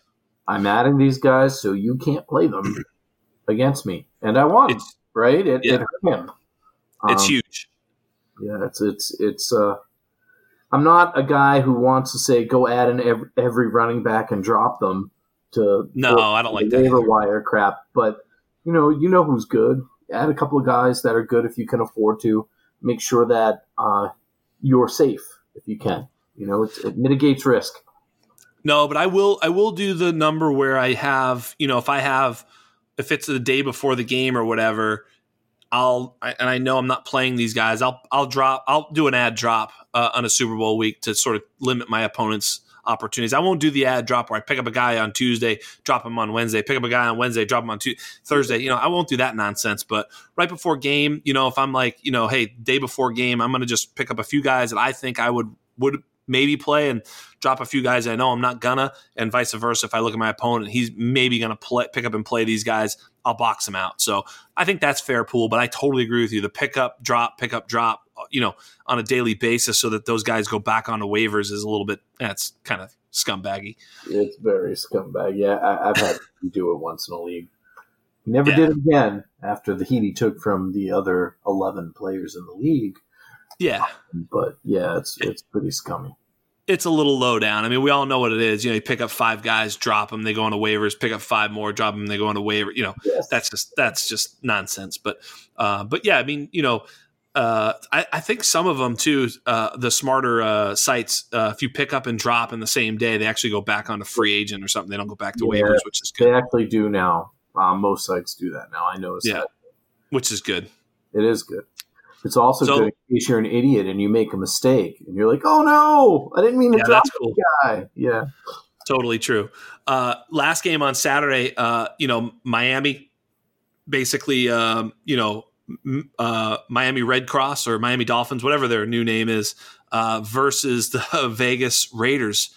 I'm adding these guys so you can't play them <clears throat> against me. And I won, it's, right? It, yeah. it hurt him. It's um, huge. Yeah, it's, it's, it's, uh, I'm not a guy who wants to say go add in every, every running back and drop them to no, I don't like that waiver wire crap. But you know, you know who's good. Add a couple of guys that are good if you can afford to make sure that uh, you're safe if you can. You know, it mitigates risk. No, but I will. I will do the number where I have. You know, if I have, if it's the day before the game or whatever, I'll I, and I know I'm not playing these guys. I'll I'll drop. I'll do an add drop uh, on a Super Bowl week to sort of limit my opponent's opportunities. I won't do the add drop where I pick up a guy on Tuesday, drop him on Wednesday, pick up a guy on Wednesday, drop him on Thursday. You know, I won't do that nonsense. But right before game, you know, if I'm like, you know, hey, day before game, I'm going to just pick up a few guys that I think I would would maybe play and drop a few guys I know I'm not gonna, and vice versa. If I look at my opponent, he's maybe gonna pick up and play these guys. I'll box him out. So I think that's fair pool. But I totally agree with you. The pickup, drop, pickup, drop, you know, on a daily basis, so that those guys go back onto waivers is a little bit. That's kind of scumbaggy. It's very scumbag. Yeah, I, have had <laughs> to do it once in a league. He never yeah. did it again after the heat he took from the other eleven players in the league. Yeah, but yeah, it's it's pretty scummy. It's a little low down. I mean, we all know what it is. You know, you pick up five guys, drop them, they go on waivers. Pick up five more, drop them, they go on waiver. You know, yes. that's just that's just nonsense. But uh, but yeah, I mean, you know, uh, I, I, think some of them too. Uh, the smarter uh, sites, uh, if you pick up and drop in the same day, they actually go back on a free agent or something. They don't go back to yeah, waivers, which is good. They actually do now. Uh, most sites do that now. I noticed. Yeah, that. which is good. It is good. It's also so, good in case you're an idiot and you make a mistake and you're like, "Oh no, I didn't mean to yeah, drop cool. the guy." Yeah, totally true. Uh, last game on Saturday, you know, Miami basically, um, you know uh, Miami Red Cross or Miami Dolphins, whatever their new name is, uh, versus the <laughs> Vegas Raiders.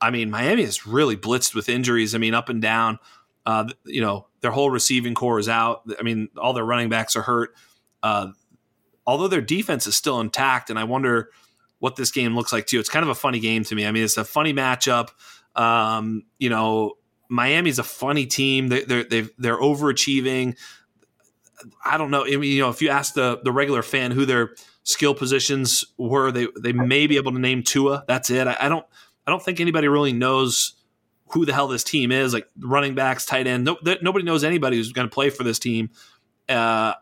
I mean, Miami is really blitzed with injuries. I mean, up and down. Uh, you know, their whole receiving corps is out. I mean, all their running backs are hurt. Uh, although their defense is still intact, and I wonder what this game looks like too. It's kind of a funny game to me. I mean, it's a funny matchup. Um, you know, Miami's a funny team. They, they're they are overachieving. I don't know. I mean, you know, if you ask the the regular fan who their skill positions were, they they may be able to name Tua. That's it. I, I don't I don't think anybody really knows who the hell this team is. Like running backs, tight end. No, nobody knows anybody who's going to play for this team. Uh,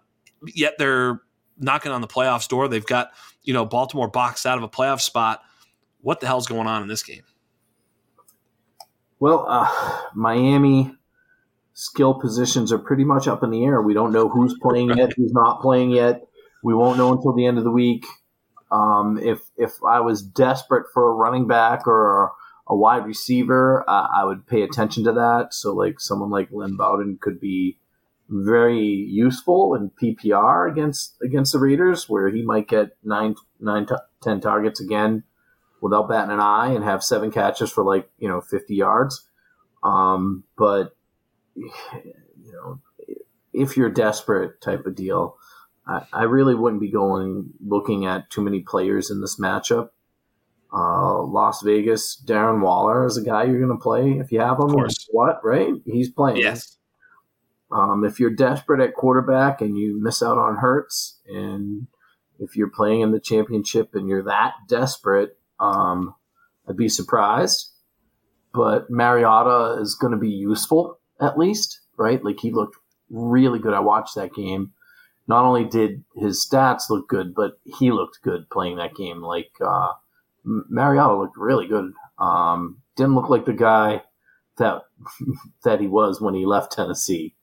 yet they're knocking on the playoffs door. They've got you know Baltimore boxed out of a playoff spot. What the hell's going on in this game? Well, uh, Miami skill positions are pretty much up in the air. We don't know who's playing yet, who's not playing yet. We won't know until the end of the week. Um, if if I was desperate for a running back or a, wide receiver, I would pay attention to that. So like someone like Lynn Bowden could be very useful in PPR against against the Raiders, where he might get nine nine t- ten targets again without batting an eye and have seven catches for like you know fifty yards. Um, but <sighs> you know, if you're desperate type of deal, I, I really wouldn't be going looking at too many players in this matchup. Uh, Las Vegas, Darren Waller is a guy you're going to play if you have him. What, right? He's playing. Yes. Um, if you're desperate at quarterback and you miss out on Hurts, and if you're playing in the championship and you're that desperate, um, I'd be surprised. But Mariota is going to be useful at least, right? Like he looked really good. I watched that game. Not only did his stats look good, but he looked good playing that game. Like uh, Mariota looked really good. Um, didn't look like the guy that <laughs> that he was when he left Tennessee.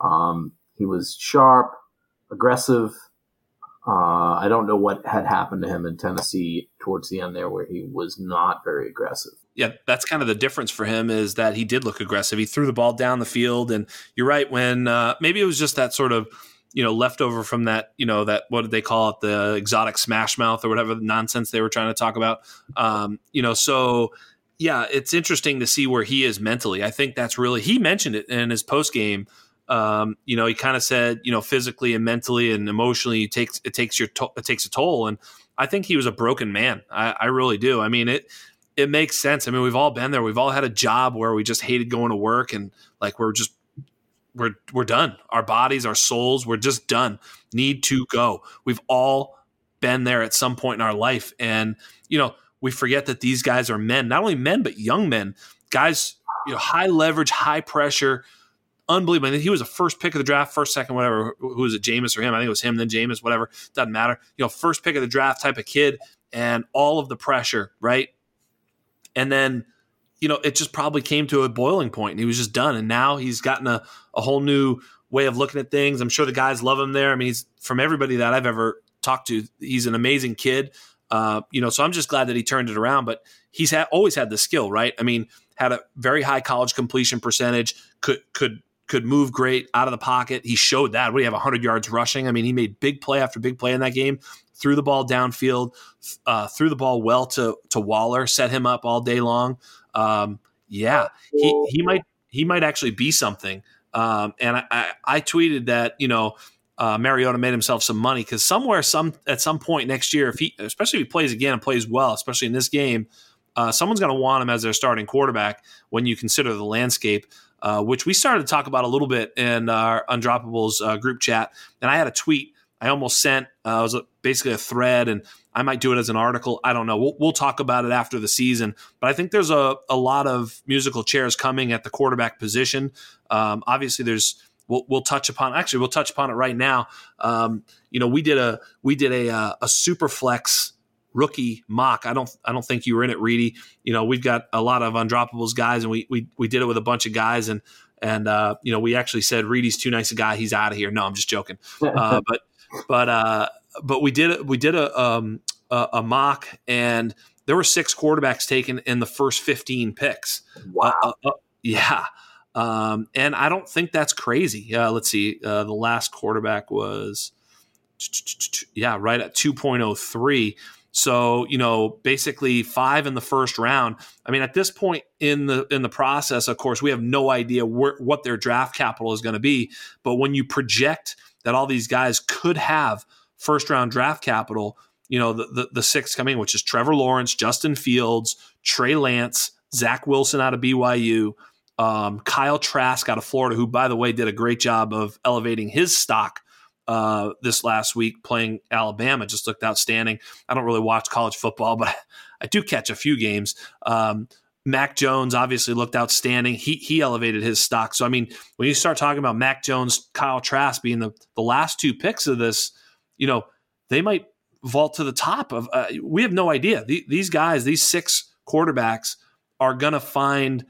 Um, he was sharp, aggressive. Uh, I don't know what had happened to him in Tennessee towards the end there, where he was not very aggressive yeah, that's kind of the difference for him is that he did look aggressive. He threw the ball down the field, and you're right. When uh, maybe it was just that sort of you know leftover from that you know that what did they call it the exotic smash mouth or whatever nonsense they were trying to talk about. Um, you know, so yeah, it's interesting to see where he is mentally. I think that's really he mentioned it in his post game. Um, you know, he kind of said, you know, physically and mentally and emotionally, it takes it takes your to- it takes a toll, and I think he was a broken man. I, I really do. I mean, it it makes sense. I mean, we've all been there. We've all had a job where we just hated going to work and like we're just we're we're done. Our bodies, our souls, we're just done. Need to go. We've all been there at some point in our life and you know, we forget that these guys are men, not only men but young men. Guys, you know, high leverage, high pressure, unbelievable. He was a first pick of the draft, first, second, whatever. Who was it, Jameis or him? I think it was him, then Jameis, whatever. Doesn't matter. You know, first pick of the draft type of kid, and all of the pressure, right? And then, you know, it just probably came to a boiling point and he was just done. And now he's gotten a, a whole new way of looking at things. I'm sure the guys love him there. I mean, he's from everybody that I've ever talked to, he's an amazing kid. Uh, you know, so I'm just glad that he turned it around. But he's had, always had the skill, right? I mean, had a very high college completion percentage, could could could move great out of the pocket. He showed that. What do you have 100 yards rushing? I mean, he made big play after big play in that game threw the ball downfield, uh, threw the ball well to to Waller, set him up all day long. Um, yeah, he he might he might actually be something. Um, and I, I, I, tweeted that you know uh, Mariota made himself some money because somewhere some at some point next year, if he especially if he plays again and plays well, especially in this game, uh, someone's going to want him as their starting quarterback when you consider the landscape. Uh, which we started to talk about a little bit in our Undroppables uh, group chat. And I had a tweet I almost sent uh, it was basically a thread, and I might do it as an article. I don't know. We'll, we'll talk about it after the season. But I think there's a, a lot of musical chairs coming at the quarterback position. Um, obviously, there's we'll, we'll touch upon. Actually, we'll touch upon it right now. Um, you know, we did a we did a uh, a super flex rookie mock. I don't I don't think you were in it, Reedy. You know, we've got a lot of undroppables guys, and we we we did it with a bunch of guys, and and uh, you know, we actually said Reedy's too nice a guy. He's out of here. No, I'm just joking. Uh, <laughs> but but uh, but we did we did a um, a, a mock and there were six quarterbacks taken in the first 15 picks. Wow. Uh, uh, uh yeah. Um, and I don't think that's crazy. Uh, let's see. Uh, the last quarterback was, yeah, right at 2.03. So you know, basically five in the first round. I mean, at this point in the in the process, of course, we have no idea where, what their draft capital is going to be. But when you project that all these guys could have first round draft capital, you know, the, the, the six coming, which is Trevor Lawrence, Justin Fields, Trey Lance, Zach Wilson out of BYU, um, Kyle Trask out of Florida, who, by the way, did a great job of elevating his stock uh, this last week playing Alabama. Just looked outstanding. I don't really watch college football, <laughs> but I do catch a few games. Um, Mac Jones obviously looked outstanding. He he elevated his stock. So I mean, when you start talking about Mac Jones, Kyle Trask being the the last two picks of this, you know, they might vault to the top of. Uh, we have no idea. The, these guys, these six quarterbacks, are going to find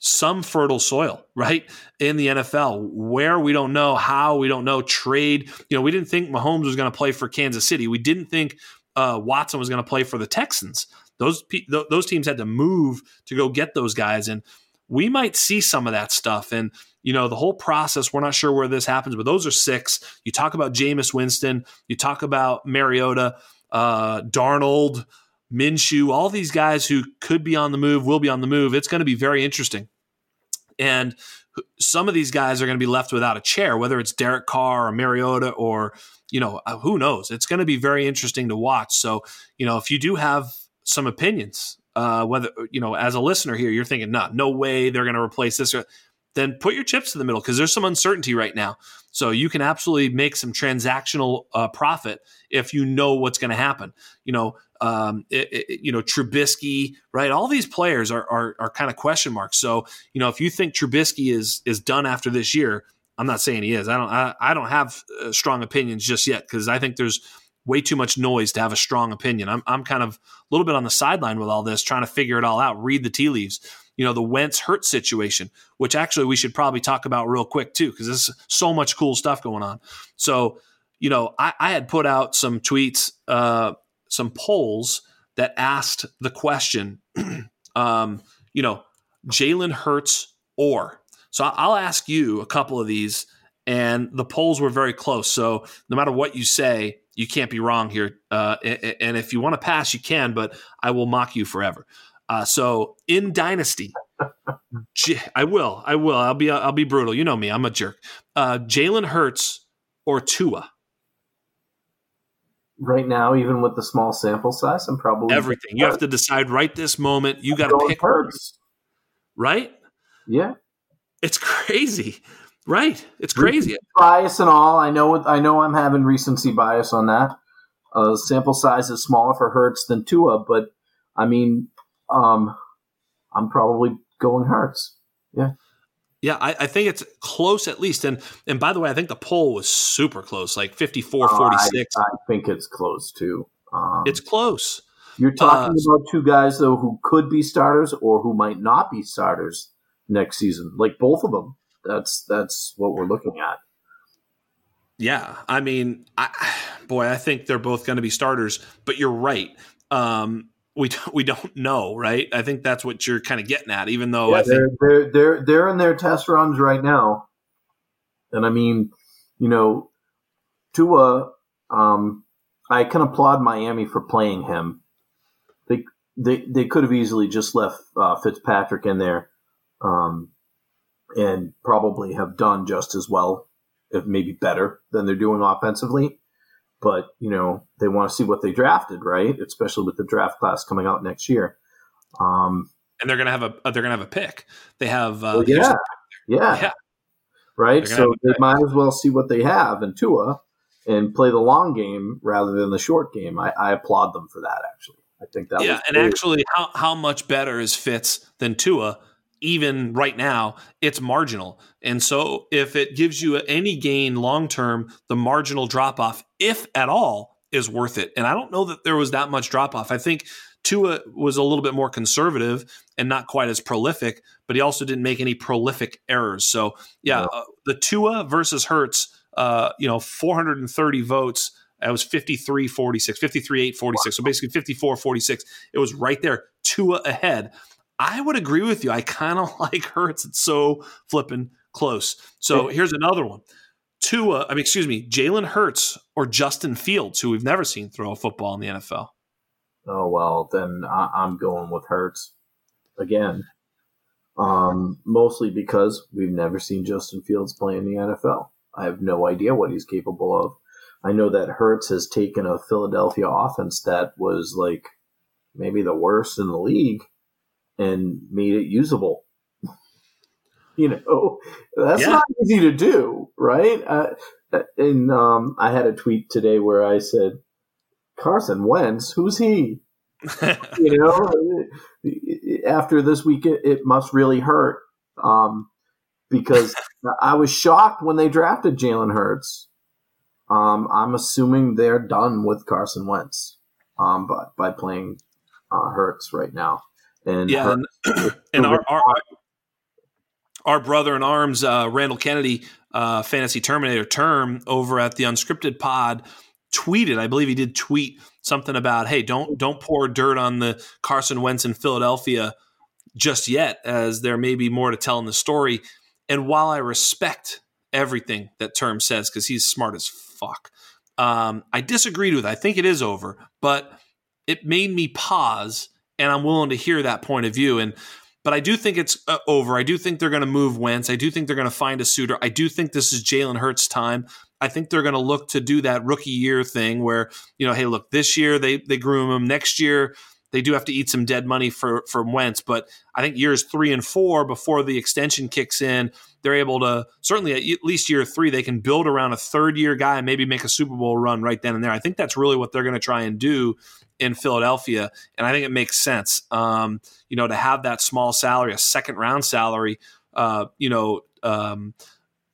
some fertile soil, right, in the NFL. Where we don't know, how we don't know. Trade. You know, we didn't think Mahomes was going to play for Kansas City. We didn't think uh, Watson was going to play for the Texans. Those those teams had to move to go get those guys, and we might see some of that stuff. And you know, the whole process, we're not sure where this happens, but those are six. You talk about Jameis Winston, you talk about Mariota, uh, Darnold, Minshew, all these guys who could be on the move, will be on the move. It's going to be very interesting. And some of these guys are going to be left without a chair, whether it's Derek Carr or Mariota or, you know, uh, who knows? It's going to be very interesting to watch. So, you know, if you do have some opinions, uh, whether, you know, as a listener here, you're thinking, no, no way they're going to replace this then put your chips in the middle because there's some uncertainty right now. So you can absolutely make some transactional uh, profit if you know what's going to happen. You know, um, it, it, you know Trubisky, right? All these players are are, are kind of question marks. So you know, if you think Trubisky is is done after this year, I'm not saying he is. I don't. I, I don't have uh, strong opinions just yet because I think there's way too much noise to have a strong opinion. I'm I'm kind of a little bit on the sideline with all this, trying to figure it all out, read the tea leaves you know, the Wentz hurt situation, which actually we should probably talk about real quick too, because there's so much cool stuff going on. So, you know, I, I had put out some tweets, uh, some polls that asked the question, <clears throat> um, you know, Jalen Hurts or. So I'll ask you a couple of these, and the polls were very close. So no matter what you say, you can't be wrong here. Uh, and if you want to pass, you can, but I will mock you forever. Uh, so in Dynasty, <laughs> I will, I will, I'll be, I'll be brutal. You know me, I'm a jerk. Uh, Jalen Hurts or Tua. Right now, even with the small sample size, I'm probably everything. You have to decide right this moment. You got to pick Hurts, right? Yeah, it's crazy, right? It's crazy. Recency bias and all. I know. I know. I'm having recency bias on that. Uh, sample size is smaller for Hurts than Tua, but I mean, um, I'm probably going Hurts. Yeah. Yeah, I, I, think it's close at least. And and by the way, I think the poll was super close, like 54 46. I, I think it's close too. Um, it's close. You're talking uh, about two guys though who could be starters or who might not be starters next season. Like both of them. That's that's what we're looking at. Yeah, I mean, I, boy, I think they're both going to be starters. But you're right. Um, we we don't know, right? I think that's what you're kind of getting at. Even though yeah, I they're, think they're they're they're in their test runs right now, and I mean, you know, Tua, um, I can applaud Miami for playing him. They they they could have easily just left uh, Fitzpatrick in there, um, and probably have done just as well, if maybe better than they're doing offensively but you know they want to see what they drafted, right? Especially with the draft class coming out next year. Um, and they're gonna have a they're gonna have a pick. They have uh, well, yeah, yeah, yeah, right. So they might as well see what they have in Tua and play the long game rather than the short game. I, I applaud them for that. Actually, I think that yeah. and actually, how how much better is Fitz than Tua? Even right now, it's marginal. And so if it gives you any gain long term, the marginal drop off, if at all, is worth it. And I don't know that there was that much drop off. I think Tua was a little bit more conservative and not quite as prolific, but he also didn't make any prolific errors. So yeah, uh, the Tua versus Hurts, uh, you know, 430 votes. It was 53 46, 53 8 46. So basically 54 46. It was right there, Tua ahead. I would agree with you. I kind of <laughs> like Hurts. It's so flipping close. So here's another one. Tua, I mean, excuse me, Jalen Hurts or Justin Fields, who we've never seen throw a football in the NFL. Oh well, then I- am going with Hurts again. Um, mostly because we've never seen Justin Fields play in the NFL. I have no idea what he's capable of. I know that Hurts has taken a Philadelphia offense that was like maybe the worst in the league and made it usable. <laughs> you know, that's yeah. not easy to do, right? Uh, and um, I had a tweet today where I said, Carson Wentz, who's he? <laughs> you know, after this week, it, it must really hurt um, because <laughs> I was shocked when they drafted Jalen Hurts. Um, I'm assuming they're done with Carson Wentz um, by, by playing uh, Hurts right now. And yeah, and, <coughs> <coughs> and our, our, our brother in arms, uh, Randall Kennedy, uh, Fantasy Terminator term over at the Unscripted Pod tweeted. I believe he did tweet something about, "Hey, don't don't pour dirt on the Carson Wentz in Philadelphia just yet, as there may be more to tell in the story." And while I respect everything that Term says because he's smart as fuck, um, I disagreed with. It. I think it is over, but it made me pause and I'm willing to hear that point of view. And but I do think it's uh, over. I do think they're going to move Wentz. I do think they're going to find a suitor. I do think this is Jalen Hurts' time. I think they're going to look to do that rookie year thing where you know, hey, look, this year they they groom him. Next year they do have to eat some dead money for from Wentz, but I think years three and four before the extension kicks in, they're able to certainly at least year three they can build around a third year guy and maybe make a Super Bowl run right then and there. I think that's really what they're going to try and do in Philadelphia, and I think it makes sense. Um, you know, to have that small salary, a second round salary, uh, you know. Um,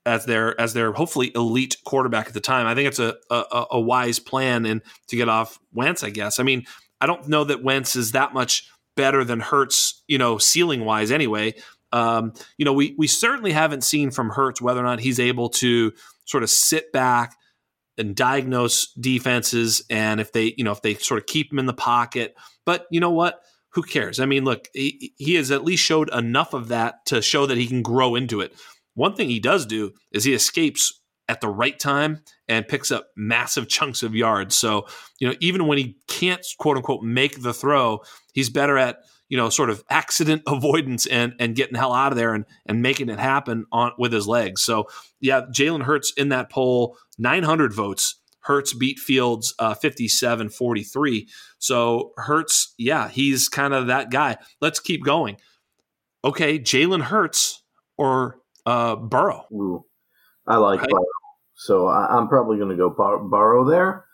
as their as their hopefully elite quarterback at the time, I think it's a, a, a wise plan and to get off Wentz. I guess. I mean, I don't know that Wentz is that much better than Hurts, you know, ceiling wise. Anyway, um, you know, we we certainly haven't seen from Hurts whether or not he's able to sort of sit back, and diagnose defenses and if they you know if they sort of keep him in the pocket. But you know what? Who cares? I mean look he, he has at least showed enough of that to show that he can grow into it. One thing he does do is he escapes at the right time and picks up massive chunks of yards so you know even when he can't quote unquote make the throw he's better at you know, sort of accident <laughs> avoidance and and getting hell out of there and and making it happen on with his legs. So yeah, Jalen Hurts in that poll, 900 votes. Hurts beat Fields uh, 57 43. So Hurts, yeah, he's kind of that guy. Let's keep going. Okay, Jalen Hurts or uh, Burrow. Ooh, I like right? Burrow. So I, am probably going to go Bur- Burrow there.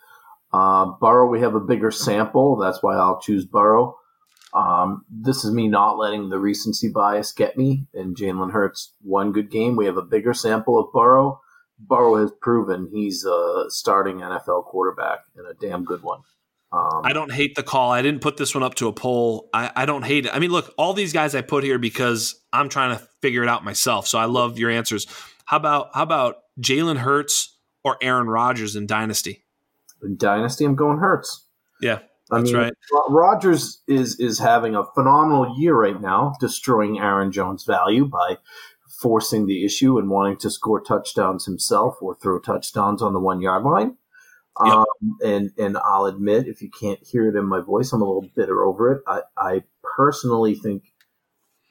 Uh, Burrow, we have a bigger sample. That's why I'll choose Burrow. Um, this is me not letting the recency bias get me. And Jalen Hurts, one good game. We have a bigger sample of Burrow. Burrow has proven he's a starting NFL quarterback and a damn good one. Um, I don't hate the call. I didn't put this one up to a poll. I, I don't hate it. I mean, look, all these guys I put here because I'm trying to figure it out myself. So I love your answers. How about how about Jalen Hurts or Aaron Rodgers in Dynasty? In Dynasty, I'm going Hurts. Yeah, I That's mean, right. Rodgers is is having a phenomenal year right now, destroying Aaron Jones' value by forcing the issue and wanting to score touchdowns himself or throw touchdowns on the one yard line. Yep. Um, and and I'll admit, if you can't hear it in my voice, I'm a little bitter over it. I, I personally think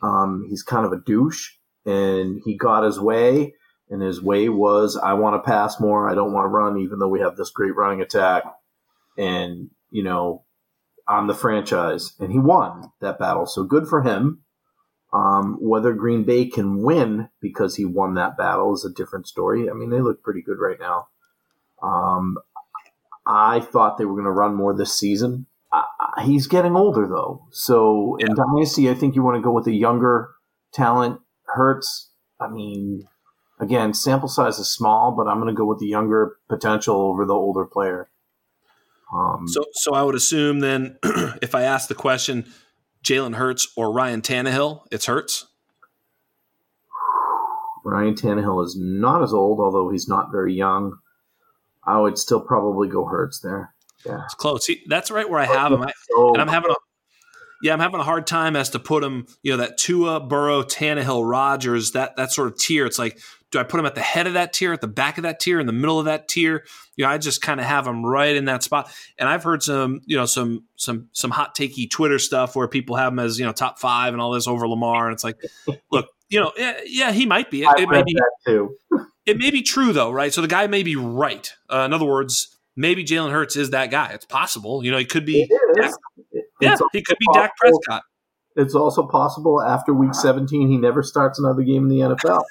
um, he's kind of a douche, and he got his way, and his way was I want to pass more, I don't want to run, even though we have this great running attack. And you know, on the franchise, and he won that battle. So good for him. Um, whether Green Bay can win because he won that battle is a different story. I mean, they look pretty good right now. Um, I thought they were going to run more this season. he's getting older though, so yeah. in Dynasty, I think you want to go with a younger talent. Hurts. I mean, again, sample size is small, but I'm going to go with the younger potential over the older player. Um, so, so I would assume then, <clears throat> if I ask the question, Jalen Hurts or Ryan Tannehill, it's Hurts. Ryan Tannehill is not as old, although he's not very young. I would still probably go Hurts there. Yeah, it's close. See, that's right where I have him, I, and I'm having a yeah, I'm having a hard time as to put him. You know, that Tua, Burrow, Tannehill, Rodgers, that that sort of tier. It's like, do I put him at the head of that tier, at the back of that tier, in the middle of that tier? You know, I just kind of have him right in that spot. And I've heard some, you know, some some some hot takey Twitter stuff where people have him as you know top five and all this over Lamar, and it's like, <laughs> look, you know, yeah, yeah he might be. It, it may be too. <laughs> it may be true though, right? So the guy may be right. Uh, in other words, maybe Jalen Hurts is that guy. It's possible. You know, he could be. Dak, yeah, he could be possible. Dak Prescott. It's also possible after week 17 he never starts another game in the NFL.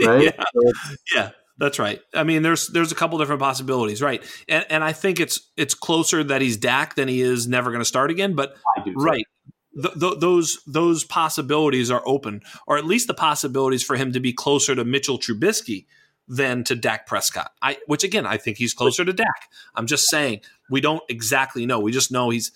<laughs> Right? yeah. yeah. That's right. I mean, there's there's a couple different possibilities, right? And and I think it's it's closer that he's Dak than he is never going to start again. But right, th- th- those those possibilities are open, or at least the possibilities for him to be closer to Mitchell Trubisky than to Dak Prescott. I, which again, I think he's closer to Dak. I'm just saying we don't exactly know. We just know he's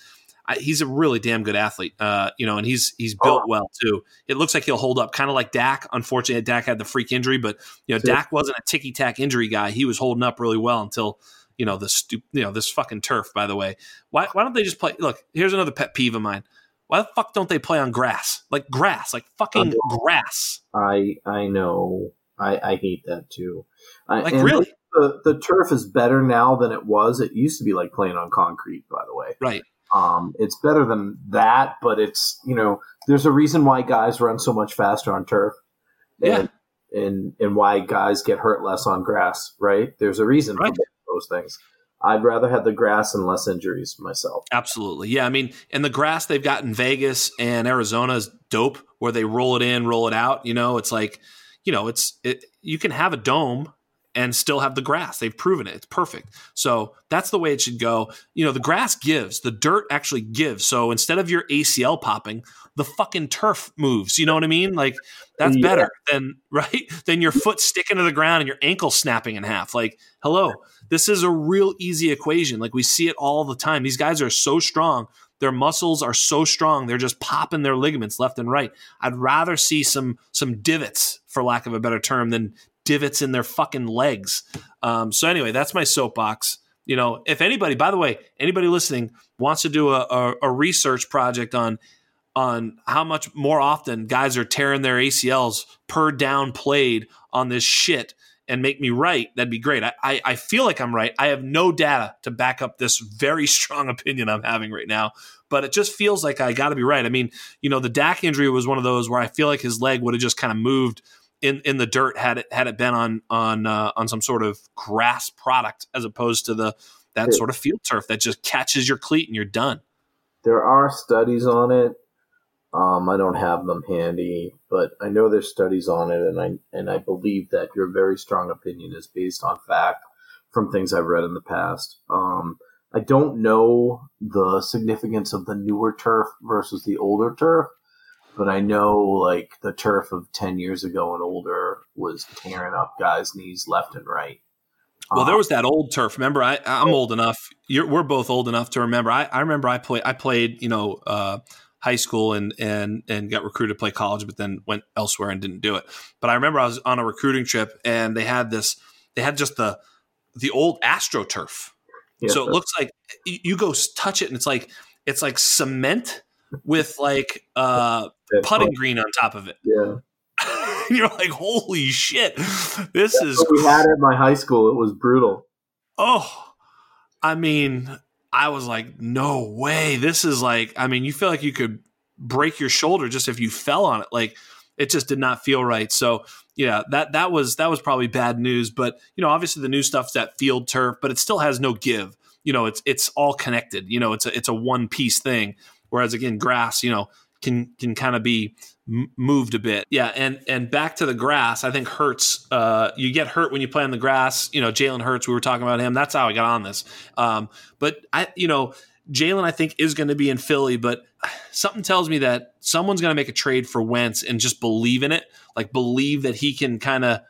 I, he's a really damn good athlete. Uh, you know, and he's he's built oh. well too. It looks like he'll hold up, kind of like Dak. Unfortunately, Dak had the freak injury, but you know, Dak wasn't a ticky tack injury guy. He was holding up really well until you know the stu- you know this fucking turf. By the way, why why don't they just play? Look, here's another pet peeve of mine. Why the fuck don't they play on grass? Like grass, like fucking grass. I I know. I, I hate that too. Like really, the the turf is better now than it was. It used to be like playing on concrete. By the way, right. Um, it's better than that, but it's you know there's a reason why guys run so much faster on turf. And, yeah. And and why guys get hurt less on grass, right? There's a reason right. for those things. I'd rather have the grass and less injuries myself. Absolutely. Yeah. I mean, and the grass they've got in Vegas and Arizona is dope where they roll it in, roll it out. You know, it's like, you know, it's it you can have a dome and still have the grass. They've proven it. It's perfect. So that's the way it should go. You know, the grass gives, the dirt actually gives. So instead of your ACL popping, the fucking turf moves. You know what I mean? Like that's yeah. better than <laughs> right than your foot sticking to the ground and your ankle snapping in half. Like, hello, this is a real easy equation. Like we see it all the time. These guys are so strong their muscles are so strong, they're just popping their ligaments left and right. I'd rather see some some divots, for lack of a better term, than divots in their fucking legs. Um, so anyway, that's my soapbox. You know, if anybody, by the way, anybody listening wants to do a, a, a research project on on how much more often guys are tearing their ACLs per down played on this shit and make me right, that'd be great. I, I, I, feel like I'm right. I have no data to back up this very <laughs> strong opinion I'm having right now, but it just feels like I got to be right. I mean, you know, the Dak injury was one of those where I feel like his leg would have just kind of moved in, in the dirt had it had it been on on uh, on some sort of grass product as opposed to the that sort of field turf that just catches your cleat and you're done. There are studies on it. Um, I don't have them handy, but I know there's studies on it, and I and I believe that your very strong opinion is based on fact from things I've read in the past. Um, I don't know the significance of the newer turf versus the older turf, but I know like the turf of ten years ago and older was tearing up guys' knees left and right. Well, there um, was that old turf. Remember, I, I'm old enough. we're both old enough to remember. I, I remember I played. I played. You know, uh, high school and and and got recruited to play college, but then went elsewhere and didn't do it. But I remember I was on a recruiting trip and they had this. They had just the the old AstroTurf. Yeah, so it looks like you go touch it and it's like it's like cement with like uh putting green on top of it. Yeah. <laughs> you're like, holy shit, this That's is. we had at my high school. It was brutal. Oh, I mean, I was like, no way. This is like, I mean, you feel like you could break your shoulder just if you fell on it. Like it just did not feel right. So yeah, that that was that was probably bad news. But you know, obviously the new stuff's that field turf, but it still has no give. You know, it's it's all connected. You know, it's a it's a one piece thing. Whereas again, grass, you know, can can kind of be moved a bit. Yeah, and and back to the grass. I think Hurts. Uh, you get hurt when you play on the grass. You know, Jalen Hurts. We were talking about him. That's how I got on this. Um, but I, you know, Jalen, I think, is going to be in Philly, but something tells me that someone's going to make a trade for Wentz and just believe in it, like believe that he can kind of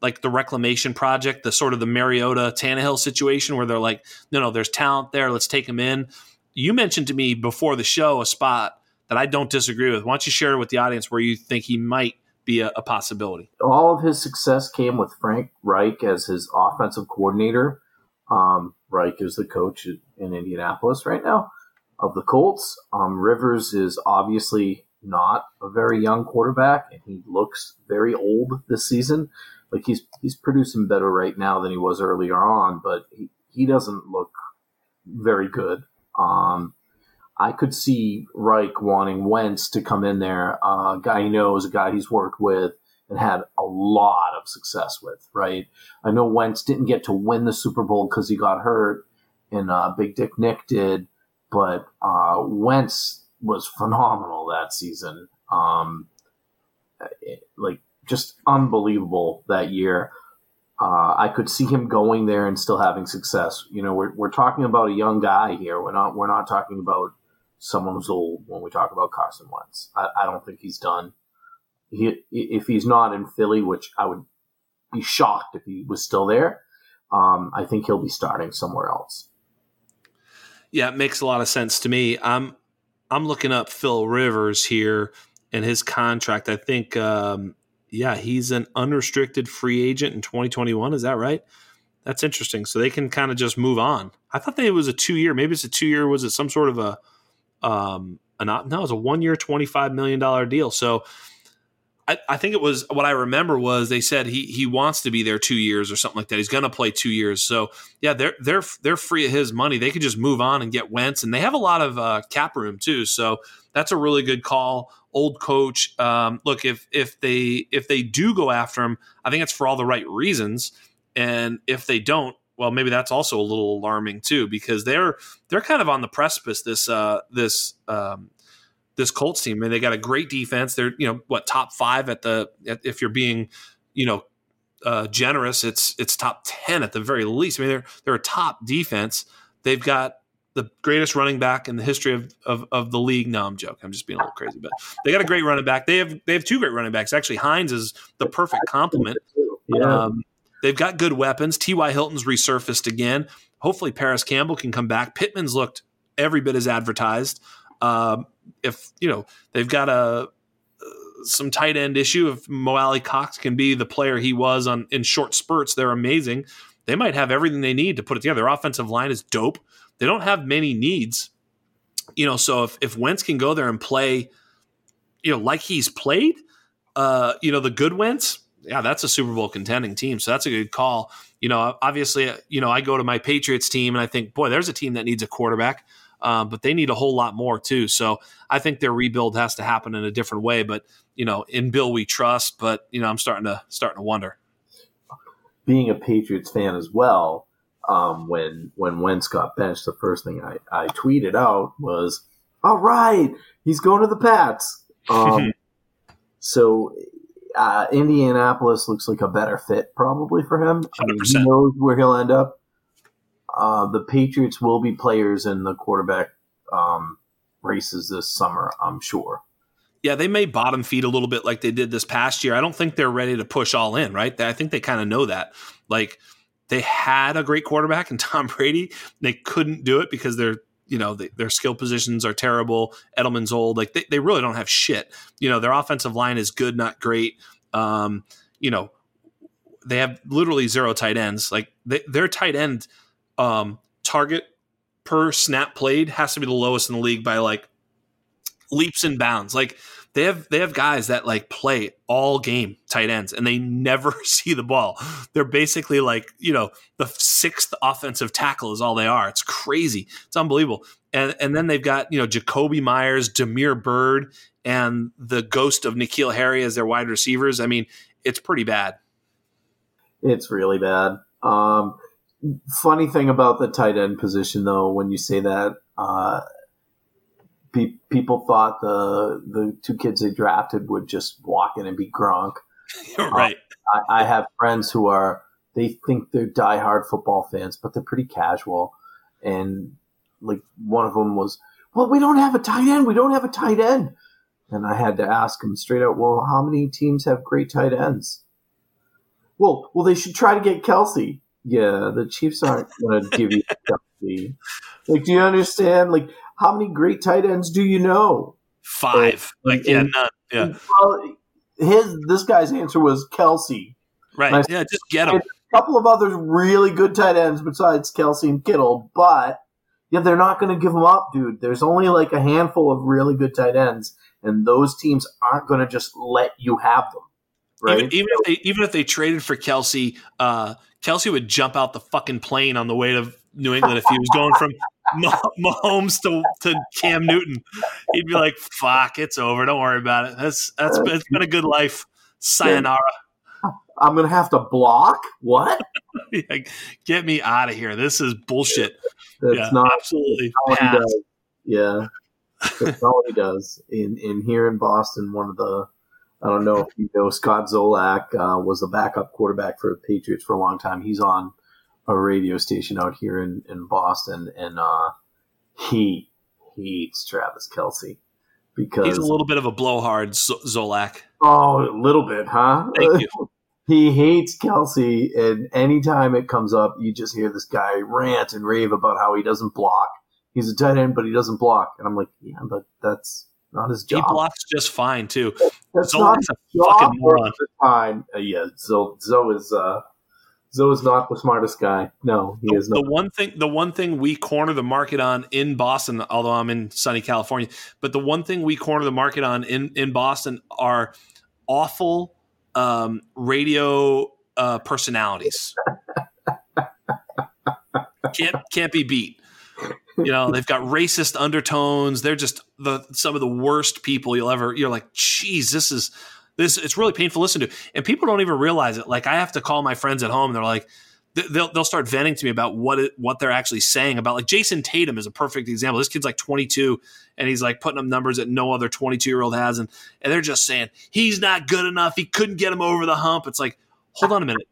like the reclamation project, the sort of the Mariota Tannehill situation where they're like, no, no, there's talent there, let's take him in. You mentioned to me before the show a spot that I don't disagree with. Why don't you share with the audience where you think he might be a, a possibility? All of his success came with Frank Reich as his offensive coordinator. Um, Reich is the coach in Indianapolis right now of the Colts. Um, Rivers is obviously not a very young quarterback, and he looks very old this season. Like he's he's producing better right now than he was earlier on, but he, he doesn't look very good. Um, I could see Reich wanting Wentz to come in there, uh, guy he knows, a guy he's worked with, and had a lot of success with, right? I know Wentz didn't get to win the Super Bowl because he got hurt, and uh, Big Dick Nick did, but uh, Wentz was phenomenal that season. Um, like, just unbelievable that year. Uh, I could see him going there and still having success. You know, we're, we're talking about a young guy here. We're not we're not talking about someone who's old when we talk about Carson Wentz. I, I don't think he's done he, if he's not in Philly, which I would be shocked if he was still there, um, I think he'll be starting somewhere else. Yeah, it makes a lot of sense to me. I'm I'm looking up Phil Rivers here and his contract. I think, um, yeah, he's an unrestricted free agent in 2021. Is that right? That's interesting. So they can kind of just move on. I thought that it was a two year. Maybe it's a two year. Was it some sort of a um, an no? It was a one year, twenty five million dollar deal. So I, I, think it was what I remember was they said he he wants to be there two years or something like that. He's going to play two years. So yeah, they're they're they're free of his money. They could just move on and get Wentz, and they have a lot of uh, cap room too. So that's a really good call. Old coach. Um, look, if if they if they do go after him, I think it's for all the right reasons. And if they don't, well, maybe that's also a little alarming too, because they're they're kind of on the precipice. This uh, this um, this Colts team. I mean, they got a great defense. They're you know what top five at the at, if you're being you know uh, generous, it's it's top ten at the very least. I mean, they're they're a top defense. They've got the greatest running back in the history of, of, of the league. No, I'm joking. I'm just being a little crazy, but they got a great running back. They have they have two great running backs. Actually, Hines is the perfect complement. Yeah. Um, they've got good weapons. T.Y. Hilton's resurfaced again. Hopefully, Parris Campbell can come back. Pittman's looked every bit as advertised. Um, if you know they've got a some tight end issue, if Mo Alie-Cox can be the player he was on in short spurts, they're amazing. They might have everything they need to put it together. Their offensive line is dope. They don't have many needs, you know. So if if Wentz can go there and play, you know, like he's played, uh, you know, the good Wentz, yeah, that's a Super Bowl contending team. So that's a good call. You know, obviously, you know, I go to my Patriots team and I think, boy, there's a team that needs a quarterback um, but they need a whole lot more too. So I think their rebuild has to happen in a different way. But you know, in Bill we trust. But you know, I'm starting to starting to wonder. Being a Patriots fan as well, um, when when Wentz got benched, the first thing I, I tweeted out was, "All right, he's going to the Pats." Um, <laughs> so uh, Indianapolis looks like a better fit probably for him. I mean, he knows where he'll end up uh, the Patriots will be players in the quarterback um, races this summer, I'm sure. Yeah, they may bottom feed a little bit like they did this past year. I don't think they're ready to push all in, right? I think they kind of know that. Like they had a great quarterback in <laughs> Tom Brady. They couldn't do it because their you know they, their skill positions are terrible. Edelman's old. Like they, they really don't have shit. You know their offensive line is good, not great. Um, you know they have literally zero tight ends. Like they, their tight end um, target per snap played has to be the lowest in the league by like leaps and bounds. Like they have they have guys that like play all game tight ends and they never <laughs> see the ball. They're basically like, you know, the sixth offensive tackle is all they are. It's crazy. It's unbelievable. And and then they've got, you know, Jakobi Meyers, Damiere Byrd, and the ghost of N'Keal Harry as their wide receivers. I mean, it's pretty bad. It's really bad. Um, funny thing about the tight end position, though, when you say that, uh, pe- people thought the the two kids they drafted would just walk in and be Gronk. <laughs> right. Uh, I, I, have friends who are they think they're diehard football fans, but they're pretty casual, and like one of them was, well, we don't have a tight end. We don't have a tight end. And I had to ask him straight out, well, how many teams have great tight ends? Well, well, they should try to get Kelce. Yeah, the Chiefs aren't going to give you Kelce. <laughs> Like, do you understand? Like, how many great tight ends do you know? Five. Like, like yeah, and, none. Yeah. Well, his this guy's answer was Kelce. Right. yeah, just get him. A couple of others really good tight ends besides Kelce and Kittle, but yeah, they're not going to give them up, dude. There's only like a handful of really good tight ends, and those teams aren't going to just let you have them. Right? Even, even, if they even if they traded for Kelce, uh, Kelce would jump out the fucking plane on the way to New England if he was going from <laughs> Mahomes to, to Cam Newton. He'd be like, "Fuck, it's over. Don't worry about it. That's that's it's been a good life. Sayonara." <laughs> I'm gonna have to block. What? <laughs> Get me out of here. This is bullshit. That's yeah, not absolutely. Yeah, that's all he does. In in here in Boston, one of the I don't know if you know Scott Zolak uh, was a backup quarterback for the Patriots for a long time. He's on a radio station out here in, in Boston, and uh, he hates Travis Kelce because he's a little bit of a blowhard, Zolak. Oh, a little bit, huh? Thank you. <laughs> he hates Kelce, and anytime it comes up, you just hear this guy rant and rave about how he doesn't block. He's a tight end, but he doesn't block, and I'm like, yeah, but that's not his job. He blocks just fine too. That's Zolak's not a fucking moron. Fine, uh, yeah. Zo, Zo is uh, Zo is not the smartest guy. No, he the, is not. The one thing, the one thing we corner the market on in Boston, although I'm in sunny California, but the one thing we corner the market on in in Boston are awful um, radio uh, personalities. <laughs> can't can't be beat. You know, they've got racist undertones. They're just the some of the worst people you'll ever. You're like, geez, this is this. It's really painful to listen to, and people don't even realize it. Like I have to call my friends at home. And they're like, they'll they'll start venting to me about what it, what they're actually saying about. Like Jayson Tatum is a perfect example. This kid's like 22, and he's like putting up numbers that no other 22 year old has, and and they're just saying he's not good enough. He couldn't get him over the hump. It's like, hold on a minute.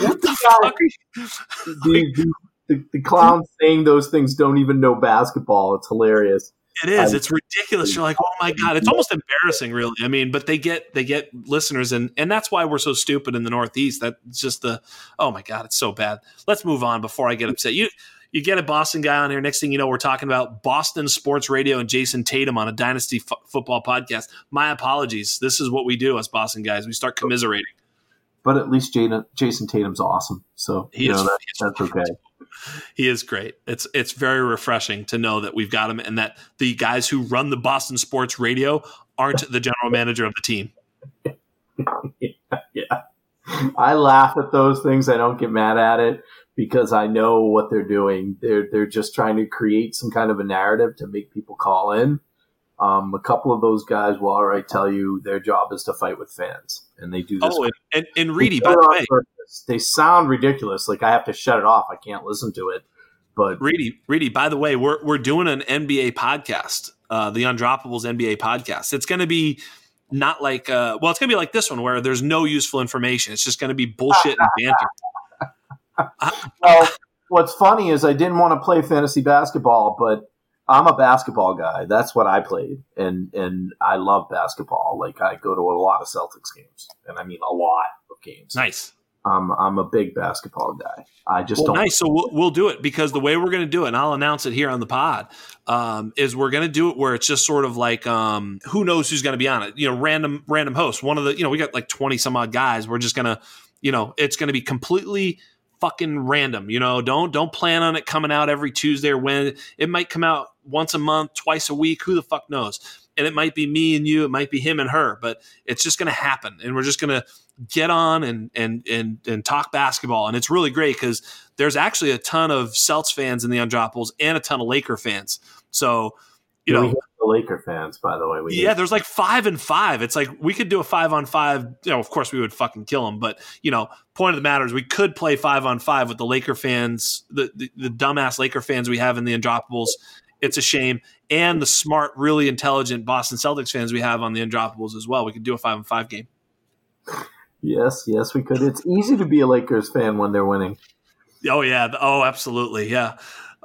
What the fuck? <laughs> the, the clowns saying those things don't even know basketball. It's hilarious. It is. It's ridiculous. You're like, oh my god, it's almost embarrassing, really. I mean, but they get they get listeners, and and that's why we're so stupid in the Northeast. That's just the oh my god, it's so bad. Let's move on before I get upset. You you get a Boston guy on here. Next thing you know, we're talking about Boston sports radio and Jayson Tatum on a Dynasty f- football podcast. My apologies. This is what we do as Boston guys. We start commiserating. But at least Jayson Tatum's awesome, so he you is, know that, that's okay he is great. It's it's very refreshing to know that we've got him and that the guys who run the Boston sports radio aren't the general manager of the team. yeah, <laughs> yeah. I laugh at those things. I don't get mad at it because I know what they're doing. They're they're just trying to create some kind of a narrative to make people call in. Um, a couple of those guys will already tell you their job is to fight with fans, and they do this. Oh, and, and, and Reedy, by the way, they sound ridiculous. Like I have to shut it off. I can't listen to it. But Reedy, Reedy, by the way, we're we're doing an NBA podcast, uh, the Undroppables NBA podcast. It's going to be not like uh, well, it's going to be like this one where there's no useful information. It's just going to be bullshit and banter. <laughs> well, what's funny is I didn't want to play fantasy basketball, but I'm a basketball guy. That's what I played, and and I love basketball. Like I go to a lot of Celtics games, and I mean a lot of games. Nice. I'm I'm a big basketball guy. I just well, don't. Nice. So we'll, we'll do it because the way we're going to do it, and I'll announce it here on the pod, um, is we're going to do it where it's just sort of like um, who knows who's going to be on it. You know, random random host. One of the you know we got like twenty some odd guys. We're just gonna you know it's going to be completely fucking random. You know, don't don't plan on it coming out every Tuesday or when it might come out once a month, twice a week. Who the fuck knows? And it might be me and you. It might be him and her. But it's just going to happen, and we're just going to get on and and and and talk basketball. And it's really great because there's actually a ton of Celts fans in the Undroppables and a ton of Laker fans. So you know, the Laker fans, by the way. We yeah, there's like five and five. It's like we could do a five on five. You know, of course we would fucking kill them, but you know, point of the matter is we could play five on five with the Laker fans, the the, the dumbass Laker fans we have in the Undroppables. It's a shame, and the smart, really intelligent Boston Celtics fans we have on the Undroppables as well. We could do a five on five game. Yes, yes, we could. It's easy to be a Lakers fan when they're winning. Oh yeah. Oh, absolutely. Yeah.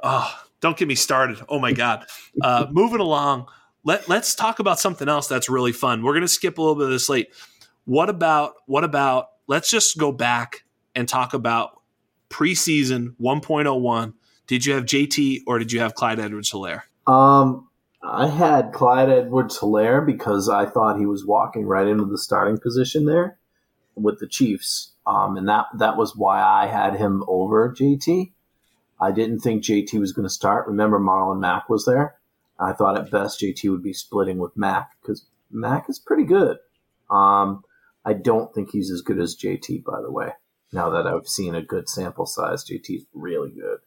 Oh, don't get me started. Oh my god. Uh, <laughs> moving along, let let's talk about something else that's really fun. We're gonna skip a little bit of this late. What about what about? Let's just go back and talk about preseason 1.01. Did you have JT or did you have Clyde Edwards Helaire? Um, I had Clyde Edwards Helaire because I thought he was walking right into the starting position there with the Chiefs. Um, and that that was why I had him over JT. I didn't think JT was going to start. Remember, Marlon Mack was there. I thought at best JT would be splitting with Mack because Mack is pretty good. Um, I don't think he's as good as JT, by the way. Now that I've seen a good sample size, JT's really good.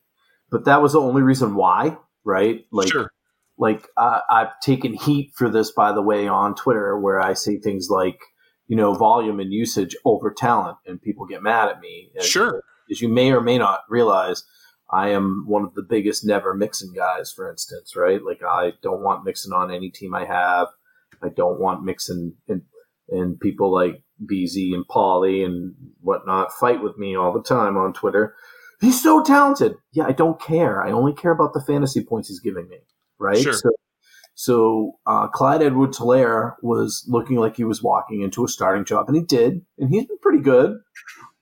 But that was the only reason why, right? Like, sure. like uh, I've taken heat for this, by the way, on Twitter, where I say things like, you know, volume and usage over talent, and people get mad at me. As, sure. As you may or may not realize, I am one of the biggest never Mixon guys, for instance, right? Like I don't want Mixon on any team I have. I don't want Mixon and and people like BZ and Polly and whatnot fight with me all the time on Twitter. He's so talented. Yeah, I don't care. I only care about the fantasy points he's giving me. Right. Sure. So, so uh, Clyde Edwards Helaire was looking like he was walking into a starting job, and he did, and he's been pretty good.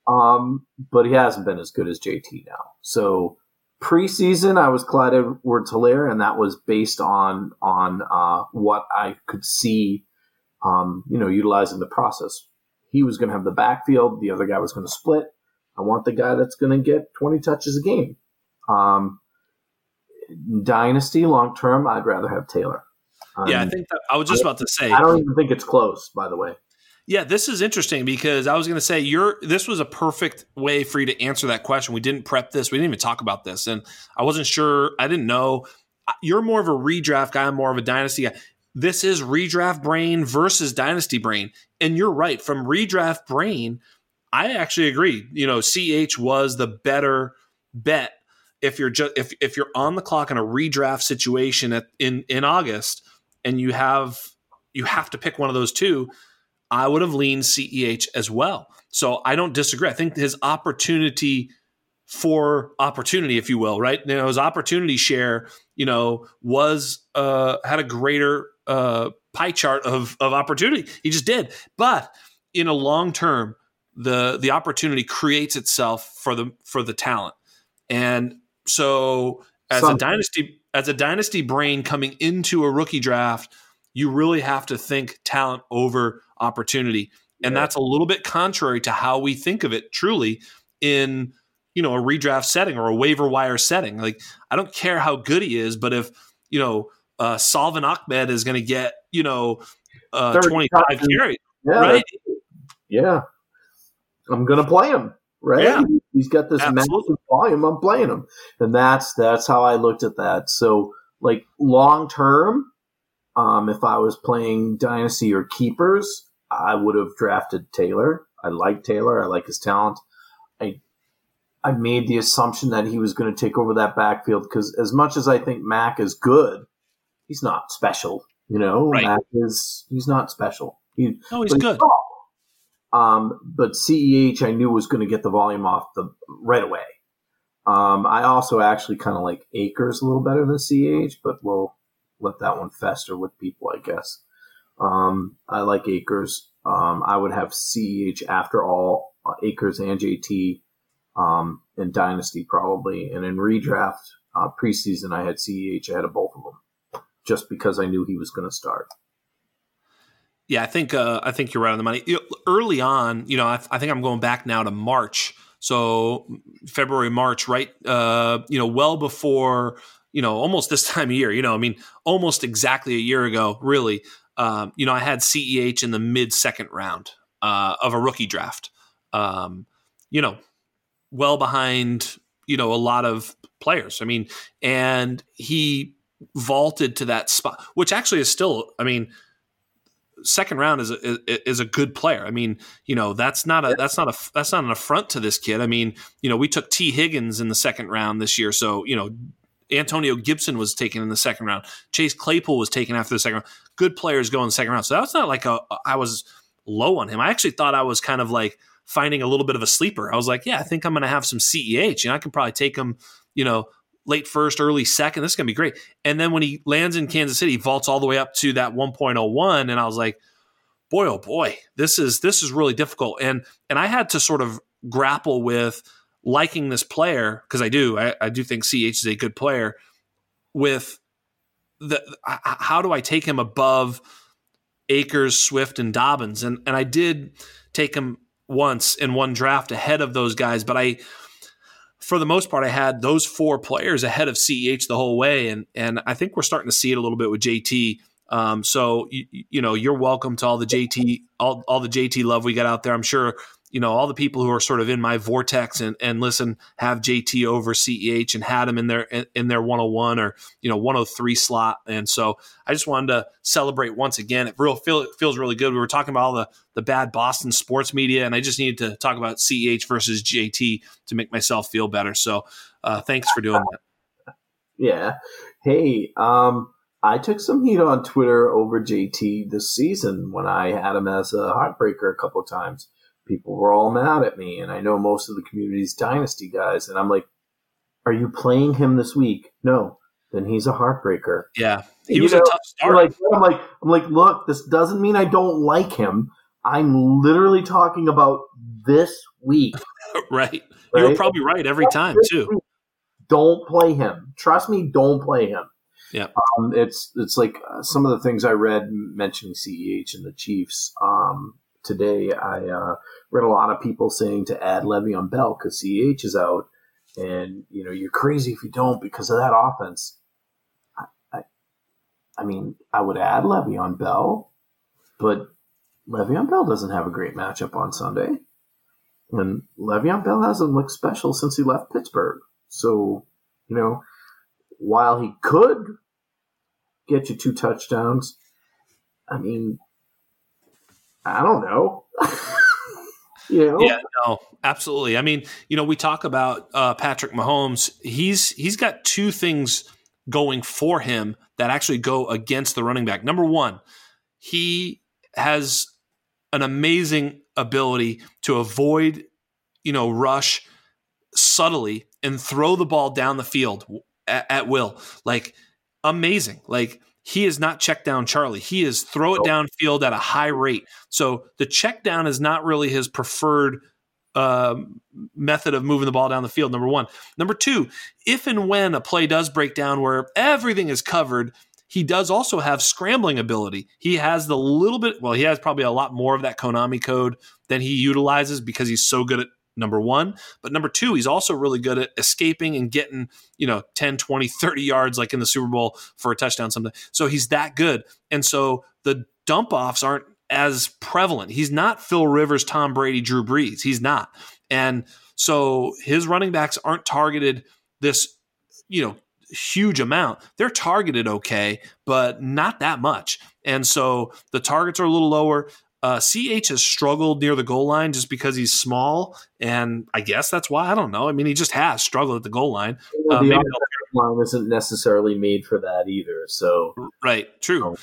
Um, but he hasn't been as good as JT now. So preseason, I was Clyde Edwards Helaire, and that was based on on uh, what I could see. Um, you know, utilizing the process. He was going to have the backfield. The other guy was going to split. I want the guy that's going to get 20 touches a game. Um, dynasty long term, I'd rather have Taylor. Um, yeah, I think that, I was just about to say. I don't even think it's close, by the way. Yeah, this is interesting because I was going to say you're. This was a perfect way for you to answer that question. We didn't prep this. We didn't even talk about this, and I wasn't sure. I didn't know. You're more of a redraft guy. I'm more of a dynasty guy. This is redraft brain versus dynasty brain, and you're right. From redraft brain, I actually agree. You know, CH was the better bet if you're just if if you're on the clock in a redraft situation at, in in August, and you have you have to pick one of those two I would have leaned CEH as well. So I don't disagree. I think his opportunity for opportunity, if you will, right? You know, his opportunity share, you know, was uh, had a greater uh, pie chart of of opportunity. He just did, but in a long term, the the opportunity creates itself for the for the talent, and so as Something. a dynasty as a dynasty brain coming into a rookie draft, you really have to think talent over opportunity. And yeah. that's a little bit contrary to how we think of it truly in you know a redraft setting or a waiver wire setting. Like I don't care how good he is, but if you know uh, Salvon Ahmed is going to get you know uh, twenty five carries, yeah, right? Yeah, I'm going to play him. Right? Yeah. <laughs> He's got this Absolutely. massive volume. I'm playing him, and that's that's how I looked at that. So like long term, um, if I was playing dynasty or keepers, I would have drafted Taylor. I like Taylor. I like his talent. I I made the assumption that he was going to take over that backfield because as much as I think Mack is good, he's not special. You know, right. Mack is he's not special. He, no, he's good. Um, but CEH I knew was going to get the volume off the right away. Um, I also actually kind of like Akers a little better than CEH, but we'll let that one fester with people, I guess. Um, I like Akers. Um, I would have CEH after all uh, Akers and JT um, in Dynasty probably, and in redraft uh, preseason I had CEH ahead of both of them, just because I knew he was going to start. Yeah, I think uh, I think you're right on the money. Early on, you know, I, I, think I'm going back now to March, so February, March, right? Uh, you know, well before you know, almost this <laughs> time of year. You know, I mean, almost exactly a year ago, really um, you know, I had CEH in the mid second round uh, of a rookie draft. Um, you know, well behind, you know, a lot of players. I mean, and he vaulted to that spot, which actually is still, I mean, second round is a, is a good player. I mean, you know, that's not a that's not a that's not an affront to this kid. I mean, you know, we took Tee Higgins in the second round this year, so you know, Antonio Gibson was taken in the second round. Chase Claypool was taken after the second round. Good players go in the second round. So that's not like a, I was low on him. I actually thought I was kind of like finding a little bit of a sleeper. I was like, yeah, I think I'm going to have some CEH, and I could probably take him, you know, late first, early second. This is going to be great. And then when he lands in Kansas City, he vaults all the way up to that 1.01. And I was like, boy, oh boy, this is this is really difficult. And and I had to sort of grapple with liking this player because I do. I, I do think CH is a good player. With the how do I take him above Akers, Swift, and Dobbins? And and I did take him once in one draft ahead of those guys, but I for the most part, I had those four players ahead of CEH the whole way, and and I think we're starting to see it a little bit with JT. Um, so you, you, know, you're welcome to all the JT, all, all the JT love we got out there. I'm sure you know all the people who are sort of in my vortex and, and listen have JT over CEH and had him in their in, their 101 or you know 103 slot. And so I just wanted to celebrate once again. It real feel it feels really good. We were talking about all the the bad Boston sports media, and I just needed to talk about CEH versus JT to make myself feel better. So uh, thanks for doing that. <laughs> Yeah. Hey, um, I took some heat on Twitter over JT this season when I had him as a heartbreaker a couple times. People were all mad at me, and I know most of the community's dynasty guys, and I'm like, "Are you playing him this week? No, then he's a heartbreaker." Yeah, he you was know, a tough start. Like, I'm like, I'm like, look, this doesn't mean I don't like him. I'm literally talking about this week. <laughs> right. right. You're probably right every time too. Don't play him. Trust me. Don't play him. Yeah, um, it's it's like uh, some of the things I read mentioning CEH and the Chiefs um, today. I uh, read a lot of people saying to add Le'Veon Bell because CEH is out, and you know you're crazy if you don't because of that offense. I, I, I mean, I would add Le'Veon Bell, but Le'Veon Bell doesn't have a great matchup on Sunday, and Le'Veon Bell hasn't looked special since he left Pittsburgh. So, you know, while he could get you two touchdowns, I mean, I don't know. <laughs> you know? Yeah, no, absolutely. I mean, you know, we talk about uh, Patrick Mahomes. He's he's got two things going for him that actually go against the running back. Number one, he has an amazing ability to avoid, you know, rush subtly and throw the ball down the field at, at will. Like amazing. Like he is not check down Charlie. He is throw it downfield at a high rate. So the check down is not really his preferred uh, method of moving the ball down the field. Number one. Number two, if and when a play does break down where everything is covered, he does also have scrambling ability. He has the little bit, well, he has probably a lot more of that Konami code than he utilizes because he's so good at number one. But number two, he's also really good at escaping and getting, you know, 10, 20, 30 yards like in the Super Bowl for a touchdown something. So he's that good. And so the dump offs aren't as prevalent. He's not Phil Rivers, Tom Brady, Drew Brees. He's not. And so his running backs aren't targeted this, you know, huge amount. They're targeted okay, but not that much. And so the targets are a little lower. Uh, CH has struggled near the goal line just because he's small, and I guess that's why. I don't know. I mean, he just has struggled at the goal line. Well, the uh, line isn't necessarily made for that either. So right, true, oh.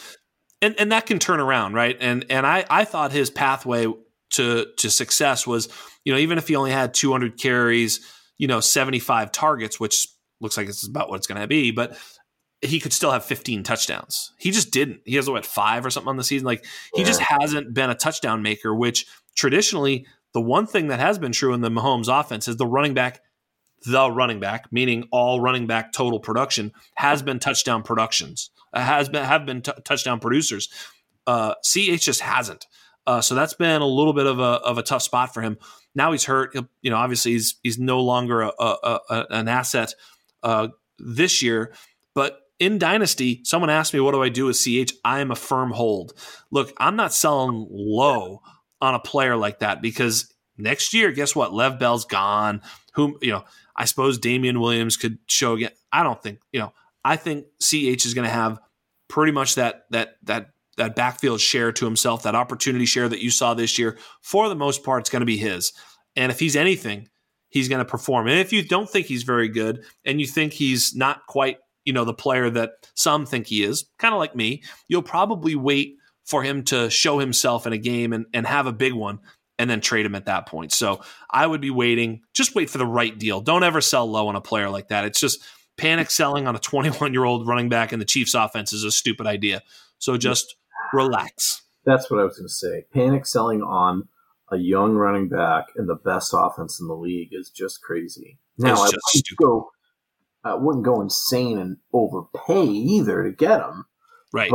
and and that can turn around, right? And and I I thought his pathway to to success was, you know, even if he only had 200 carries, you know, 75 targets, which looks like it's about what it's going to be, but he could still have 15 touchdowns. He just didn't. He has what five or something on the season. Like he yeah. just hasn't been a touchdown maker. Which traditionally, the one thing that has been true in the Mahomes offense is the running back, the running back, meaning all running back total production, has been touchdown productions. Uh, has been have been t- touchdown producers. Uh, Ch just hasn't. Uh, so that's been a little bit of a of a tough spot for him. Now he's hurt. He'll, you know, obviously he's he's no longer a, a, a an asset uh, this year, but in Dynasty, someone asked me, what do I do with CH? I am a firm hold. Look, I'm not selling low on a player like that because next year, guess what? Lev Bell's gone. Whom, you know, I suppose Damien Williams could show again. I don't think, you know, I think CH is going to have pretty much that, that, that, that backfield share to himself, that opportunity share that you saw this year. For the most part, it's going to be his. And if he's anything, he's going to perform. And if you don't think he's very good and you think he's not quite you know, the player that some think he is, kind of like me, you'll probably wait for him to show himself in a game and, and have a big one and then trade him at that point. So I would be waiting, just wait for the right deal. Don't ever sell low on a player like that. It's just, panic selling on a 21 year old running back in the Chiefs offense is a stupid idea. So just relax. That's what I was going to say. Panic selling on a young running back in the best offense in the league is just crazy. Now, I wouldn't, go, I wouldn't go insane and overpay either to get him. Right.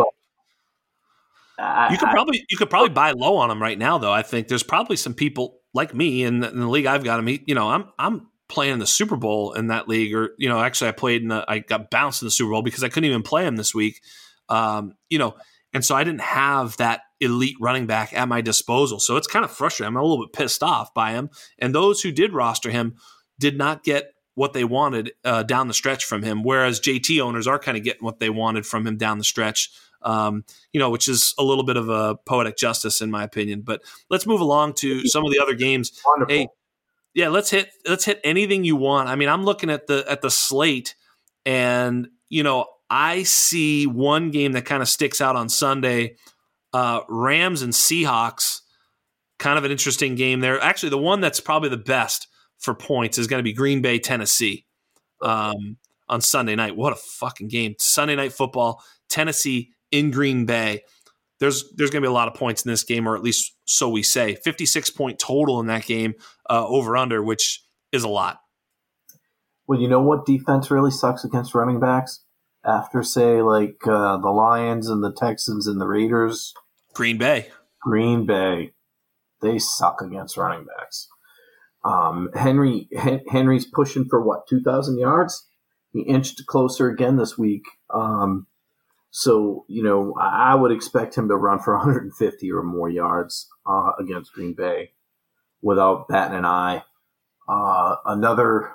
I, you could probably you could probably buy low on him right now, though. I think there's probably some people like me in the, in the league I've got him. You know, I'm I'm playing the Super Bowl in that league, or you know, actually I played in the I got bounced in the Super Bowl because I couldn't even play him this week. Um, you know, and so I didn't have that elite running back at my disposal. So it's kind of frustrating. I'm a little bit pissed off by him. And those who did roster him did not get what they wanted uh, down the stretch from him, whereas JT owners are kind of getting what they wanted from him down the stretch. Um, you know, which is a little bit of a poetic justice in my opinion. But let's move along to some of the other games. Wonderful. Hey, yeah, let's hit let's hit anything you want. I mean, I'm looking at the at the slate, and you know, I see one game that kind of sticks out on Sunday uh, Rams and Seahawks. Kind of an interesting game there. Actually, the one that's probably the best for points is going to be Green Bay, Tennessee um, on Sunday night. What a fucking game. Sunday night football, Tennessee in Green Bay. There's there's going to be a lot of points in this game, or at least so we say. 56 point total in that game, uh, over under, which is a lot. Well, you know what defense really sucks against running backs? After, say, like uh, the Lions and the Texans and the Raiders. Green Bay. Green Bay. They suck against running backs. Um, Henry Henry's pushing for what two thousand yards. He inched closer again this week. Um, so you know I would expect him to run for <laughs> 150 or more yards uh, against Green Bay without batting an eye. Uh, another,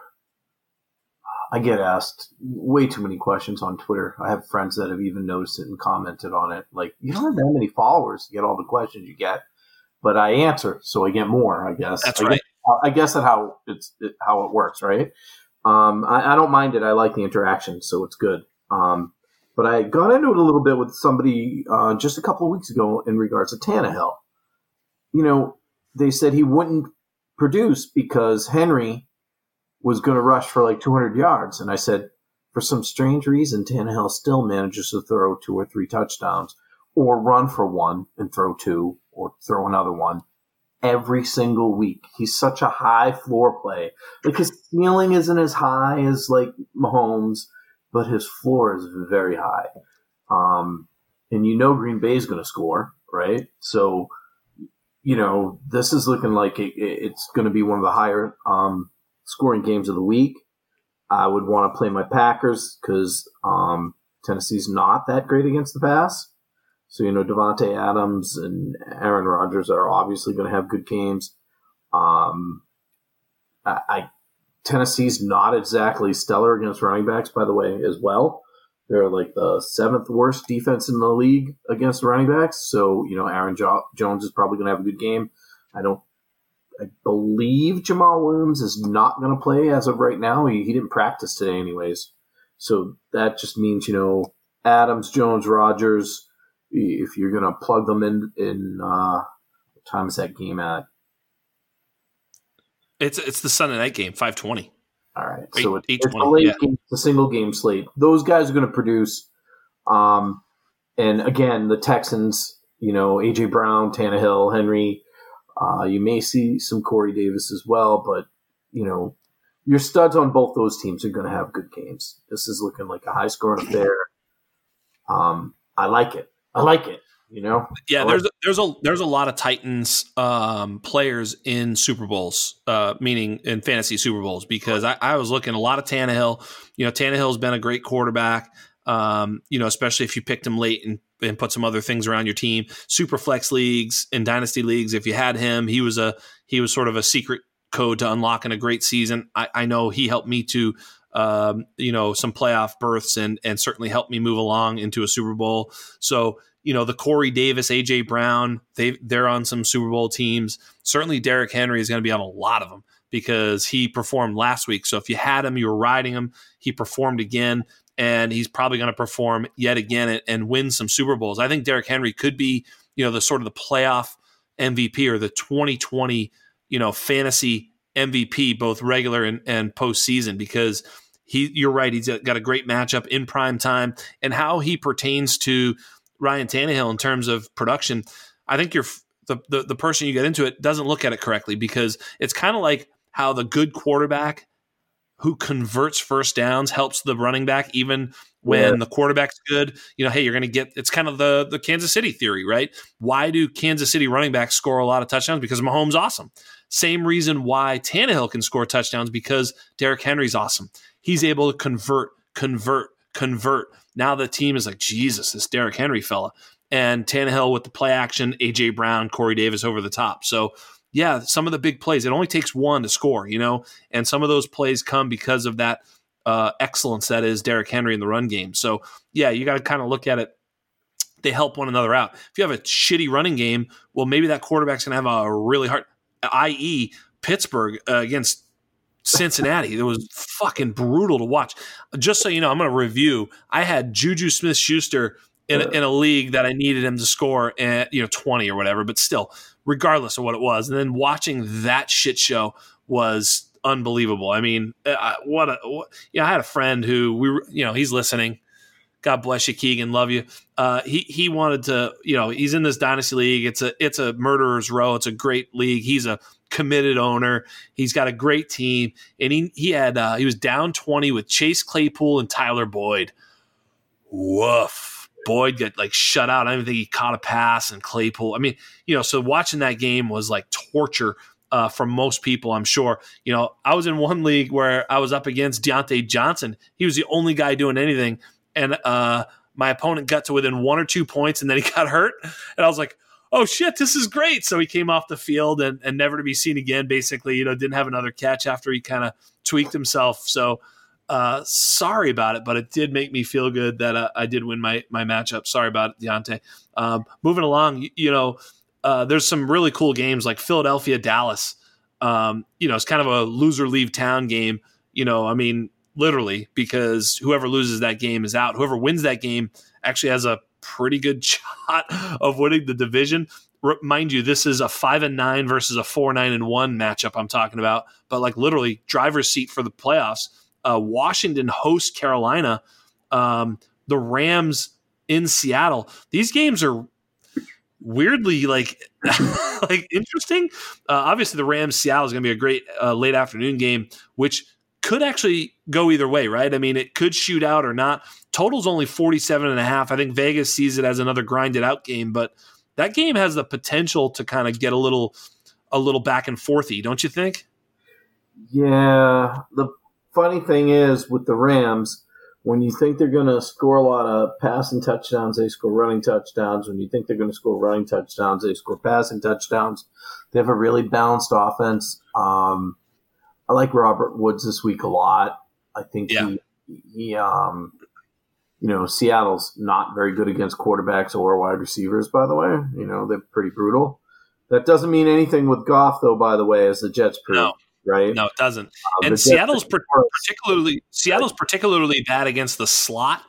I get asked way too many questions on Twitter. I have friends that have even noticed it and commented on it. Like you don't have that many followers to get all the questions you get, but I answer, so I get more. I guess that's I right. I guess that's how it's it, how it works, right? Um, I, I, don't mind it. I like the interaction, so it's good. Um, but I got into it a little bit with somebody uh, just a couple of weeks ago in regards to Tannehill. You know, they said he wouldn't produce because Henry was going to rush for like 200 yards, and I said, for some strange reason, Tannehill still manages to throw two or three touchdowns, or run for one and throw two, or throw another one every single week. He's such a high floor play. Like his ceiling isn't as high as like Mahomes, but his floor is very high. Um, and you know Green Bay is going to score, right? So, you know, this is looking like it, it's going to be one of the higher um, scoring games of the week. I would want to play my Packers because um, Tennessee's not that great against the pass. So, you know, Davante Adams and Aaron Rodgers are obviously going to have good games. Um, I, I, Tennessee's not exactly stellar against running backs, by the way, as well. They're like the seventh worst defense in the league against running backs. So, you know, Aaron jo- Jones is probably going to have a good game. I don't, I believe Jamaal Williams is not going to play as of right now. He, he didn't practice today, anyways. So that just means, you know, Adams, Jones, Rodgers, if you're going to plug them in in uh, what time is that game at? It's it's the Sunday night game, five twenty. All right, eight, so it's, it's a late yeah. game, it's a single game slate. Those guys are going to produce. Um, and again, the Texans, you know, AJ Brown, Tannehill, Henry. Uh, you may see some Corey Davis as well, but you know, your studs on both those teams are going to have good games. This is looking like a high scoring affair. Um, I like it. I like it. You know, yeah. Like there's there's a there's a lot of Titans um, players in Super Bowls, uh, meaning in fantasy Super Bowls, because I, I was looking a lot of Tannehill. You know, Tannehill's been a great quarterback. Um, you know, especially if you picked him late and, and put some other things around your team. Super flex leagues and dynasty leagues, if you had him, he was a he was sort of a secret code to unlocking a great season. I, I know he helped me to um, you know, some playoff berths and and certainly helped me move along into a Super Bowl. So you know, the Corey Davis, AJ Brown, they they're on some Super Bowl teams. Certainly, Derrick Henry is going to be on a lot of them because he performed last week. So if you had him, you were riding him. He performed again, and he's probably going to perform yet again and, and win some Super Bowls. I think Derrick Henry could be, you know, the sort of the playoff MVP or the 2020, you know, fantasy MVP, both regular and, and postseason, because he, you're right. He's got a great matchup in prime time, and how he pertains to Ryan Tannehill in terms of production. I think you're the, the, the person you get into it doesn't look at it correctly because it's kind of like how the good quarterback who converts first downs helps the running back even when yeah. the quarterback's good. You know, hey, you're going to get it's kind of the the Kansas City theory, right? Why do Kansas City running backs score a lot of touchdowns? Because Mahomes awesome. Same reason why Tannehill can score touchdowns because Derrick Henry's awesome. He's able to convert, convert, convert. Now the team is like, Jesus, this Derrick Henry fella. And Tannehill with the play action, AJ Brown, Corey Davis over the top. So yeah, some of the big plays, it only takes one to score, you know, and some of those plays come because of that uh, excellence that is Derrick Henry in the run game. So yeah, you got to kind of look at it. They help one another out. If you have a shitty running game, well, maybe that quarterback's going to have a really hard i.e., Pittsburgh uh, against Cincinnati. It was fucking brutal to watch. Just so you know, I'm going to review. I had Juju Smith Schuster in, in a league that I needed him to score at you know 20 or whatever, but still, regardless of what it was. And then watching that shit show was unbelievable. I mean, uh, what a what, I had a friend who we you know he's listening. God bless you, Keegan. Love you. Uh, he he wanted to, you know, he's in this dynasty league. It's a it's a murderer's row. It's a great league. He's a committed owner. He's got a great team, and he he had uh, he was down twenty with Chase Claypool and Tyler Boyd. Woof. Boyd got like shut out. I don't even think he caught a pass, and Claypool. I mean, you know, so watching that game was like torture uh, for most people, I'm sure. You know, I was in one league where I was up against Diontae Johnson. He was the only guy doing anything and uh, my opponent got to within one or two points, and then he <laughs> got hurt, and I was like, "Oh shit, this is great!" So he came off the field and, and never to be seen again. Basically, you know, didn't have another catch after he kind of tweaked himself. So uh, sorry about it, but it did make me feel good that uh, I did win my my matchup. Sorry about it, Diontae. Um, moving along, you, you know, uh, there's some really cool games like Philadelphia Dallas. Um, you know, it's kind of a loser leave town game. You know, I mean, literally, because whoever loses that game is out. Whoever wins that game actually has a pretty good <laughs> shot of winning the division. Mind you, this is a five and nine versus a four nine and one matchup I'm talking about, but like literally driver's seat for the playoffs. Uh, Washington hosts Carolina. Um, the Rams in Seattle. These games are weirdly like <laughs> like interesting. Uh, obviously, the Rams Seattle is going to be a great uh, late afternoon game, which could actually go either way, right? I mean, it could shoot out or not. Total's only 47 and a half. I think Vegas sees it as another grinded out game, but that game has the potential to kind of get a little a little back and forthy, don't you think? Yeah. The funny thing is with the Rams, when you think they're going to score a lot of passing touchdowns, they score running touchdowns. When you think they're going to score running touchdowns, they score passing touchdowns. They have a really balanced offense. Um, I like Robert Woods this week a lot. I think yeah. he, he, um, you know, Seattle's not very good against quarterbacks or wide receivers, by the way. You know, they're pretty brutal. That doesn't mean anything with Goff, though, by the way, as the Jets prove. No. Right? No, it doesn't. Um, and Seattle's particularly Seattle's particularly bad against the slot.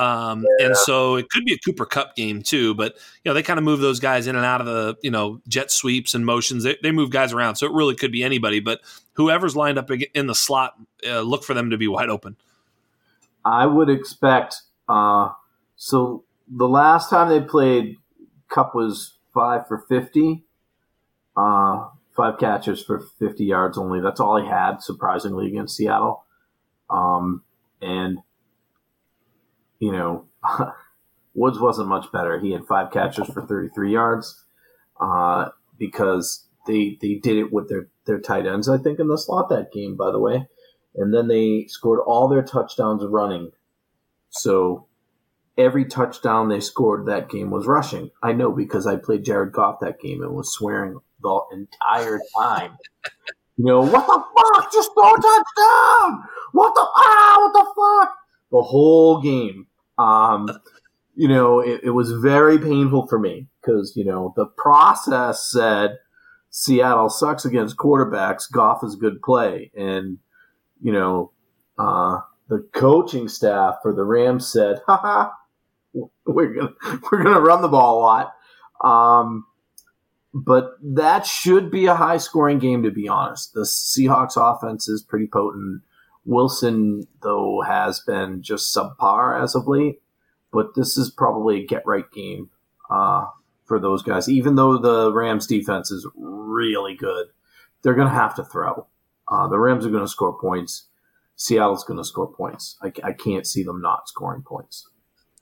Um, yeah. And so it could be a Cooper Kupp game too, but you know they kind of move those guys in and out of the you know jet sweeps and motions. They, they move guys around, so it really could be anybody. But whoever's lined up in the slot, uh, look for them to be wide open. I would expect. Uh, so the last time they played, Cup was five for fifty, uh, five catches for fifty yards only. That's all he had, surprisingly, against Seattle. Um, and you know, <laughs> Woods wasn't much better. He had five catches for 33 yards uh, because they they did it with their their tight ends. I think in the slot that game, by the way, and then they scored all their touchdowns running. So every touchdown they scored that game was rushing. I know because I played Jared Goff that game and was swearing the entire time. You know, what the fuck? Just throw a touchdown! What the ah? What the fuck? The whole game. Um, you know, it, it was very painful for me because, you know, the process said Seattle sucks against quarterbacks. Goff is good play. And, you know, uh, the coaching staff for the Rams said, "Ha ha, we're gonna <laughs> we're gonna run the ball a lot. Um, but that should be a high scoring game to be honest. The Seahawks offense is pretty potent. Wilson, though, has been just subpar as of late, but this is probably a get right game uh, for those guys. Even though the Rams defense is really good, they're going to have to throw. Uh, the Rams are going to score points. Seattle's going to score points. I, I can't see them not scoring points.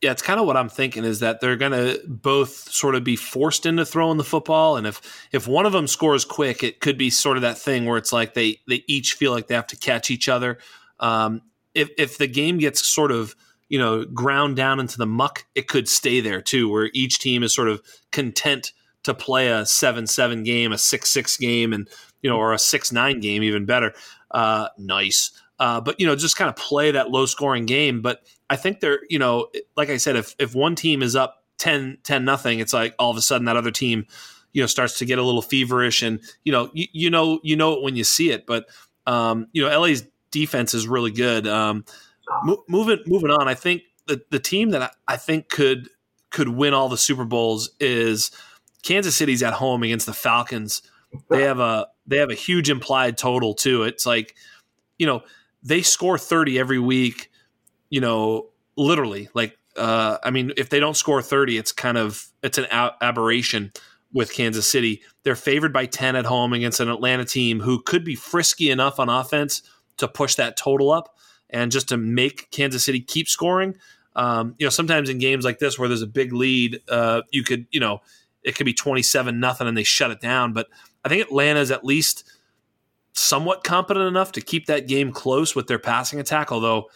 Yeah, it's kind of what I'm thinking is that they're going to both sort of be forced into throwing the football, and if if one of them scores quick, it could be sort of that thing where it's like they they each feel like they have to catch each other. Um, if if the game gets sort of you know ground down into the muck, it could stay there too, where each team is sort of content to play a seven seven game, a six six game, and you know, or a six nine game, even better. Uh, nice. Uh, but you know, just kind of play that low scoring game. But I think they're, you know, like I said, if if one team is up 10, 10 nothing, it's like all of a sudden that other team, you know, starts to get a little feverish, and you know, you, you know, you know it when you see it. But um, you know, LA's defense is really good. Um, mo- moving moving on, I think the the team that I, I think could could win all the Super Bowls is Kansas City's at home against the Falcons. They have a they have a huge implied total too. It's like, you know, they score 30 every week, you know, literally. Like, uh, I mean, if they don't score 30, it's kind of it's an aberration with Kansas City. They're favored by 10 at home against an Atlanta team who could be frisky enough on offense to push that total up and just to make Kansas City keep scoring. Um, you know, sometimes in games like this where there's a big lead, uh, you could, you know, it could be 27 nothing and they shut it down. But I think Atlanta is at least somewhat competent enough to keep that game close with their passing attack. Although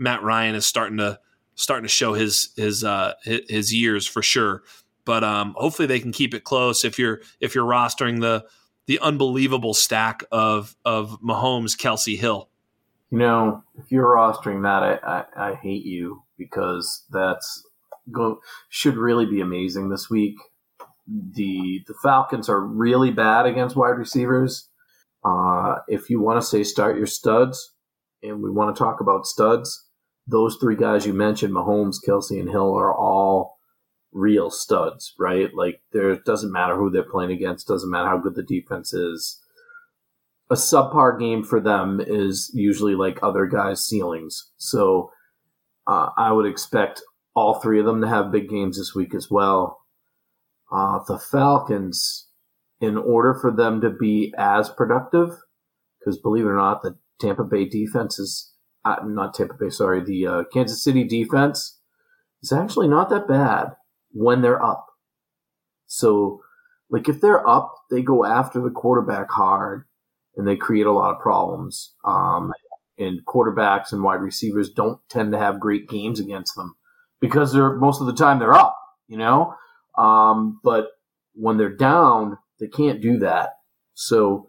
Matt Ryan is starting to starting to show his his uh, his years for sure. But um, hopefully they can keep it close. If you're if you're rostering the the unbelievable stack of of Mahomes, Kelce, Hill. You know, if you're rostering that, I, I, I hate you because that's go should really be amazing this week. The the Falcons are really bad against wide receivers uh, if you want to say start your studs, and we want to talk about studs, those three guys you mentioned, Mahomes, Kelce, and Hill, are all real studs, right? Like there doesn't matter who they're playing against, doesn't matter how good the defense is. A subpar game for them is usually like other guys' ceilings. So uh, I would expect all three of them to have big games this week as well. Uh, the Falcons, in order for them to be as productive, because believe it or not, the Tampa Bay defense is uh, not Tampa Bay, sorry, the uh, Kansas City defense is actually not that bad when they're up. So, like if they're up, they go after the quarterback hard and they create a lot of problems. Um, and quarterbacks and wide receivers don't tend to have great games against them because they're most of the time they're up, you know. Um, but when they're down, they can't do that. So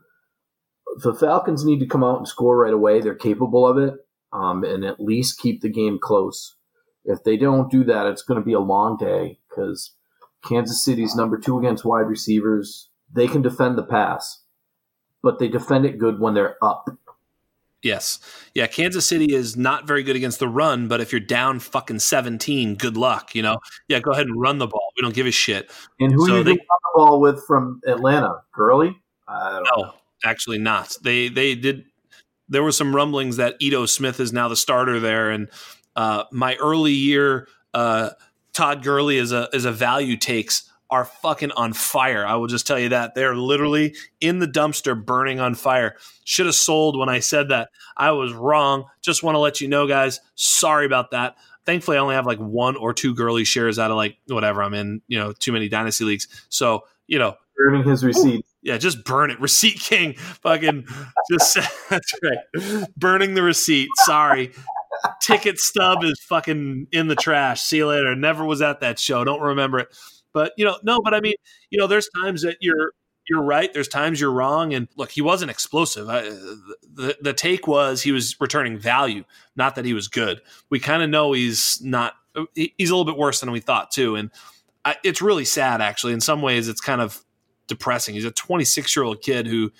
the Falcons need to come out and score right away. They're capable of it, um, and at least keep the game close. If they don't do that, it's going to be a long day because Kansas City's number two against wide receivers. They can defend the pass, but they defend it good when they're up. Yes. Yeah, Kansas City is not very good against the run, but if you're down fucking 17, good luck, you know? Yeah, go ahead and run the ball. We don't give a shit. And who so you they, run the ball with from Atlanta? Gurley? no, know. actually not. They they did there were some rumblings that Ito Smith is now the starter there and uh, my early year uh, Todd Gurley is a is a value takes are fucking on fire. I will just tell you that. They're literally in the dumpster burning on fire. Should have sold when I said that. I was wrong. Just want to let you know, guys. Sorry about that. Thankfully, I only have like one or two Gurley shares out of like whatever I'm in, you know, too many dynasty leagues. So, you know, burning his receipt. Yeah, just burn it. <laughs> Receipt king. Fucking just <laughs> that's right. Burning the receipt. Sorry. Ticket stub is fucking in the trash. See you later. Never was at that show. Don't remember it. But you know, no, but I mean, you know, there's times that you're you're right. There's times you're wrong. And look, he wasn't explosive. I, the the take was he was returning value, not that he was good. We kind of know he's not. He's a little bit worse than we thought too. And I, it's really sad, actually. In some ways, it's kind of depressing. He's a 26 year old kid who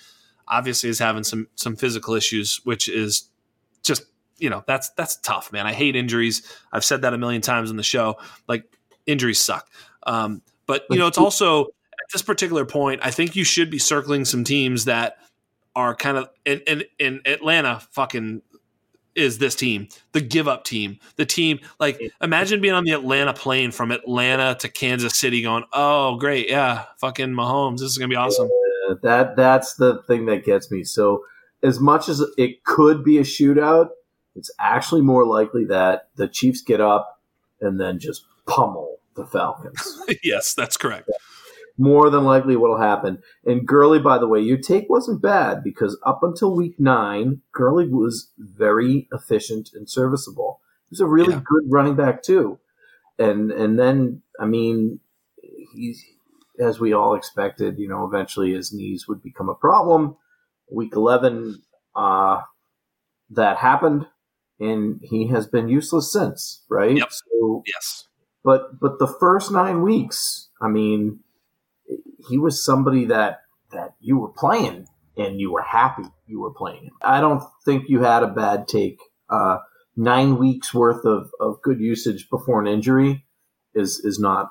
obviously is having some some physical issues, which is just you know that's that's tough, man. I hate injuries. I've said that a million times on the show. Like injuries suck. Um, but you know, it's also at this particular point, I think you should be circling some teams that are kind of in, in, in Atlanta. Fucking is this team, the give up team, the team. Like, imagine being on the Atlanta plane from Atlanta to Kansas City, going, "Oh, great, yeah, fucking Mahomes, this is gonna be awesome." Yeah, that that's the thing that gets me. So, as much as it could be a shootout, it's actually more likely that the Chiefs get up and then just pummel the Falcons. <laughs> yes, that's correct. More than likely what'll happen. And Gurley, by the way, your take wasn't bad because up until week nine, Gurley was very efficient and serviceable. He was a really yeah. good running back too. And and then I mean he's as we all expected, you know, eventually his knees would become a problem. Week eleven, uh, that happened and he has been useless since, right? Yep. So yes. But but the first nine weeks, I mean, he was somebody that that you were playing and you were happy you were playing. I don't think you had a bad take. Uh, nine weeks worth of, of good usage before an injury is is not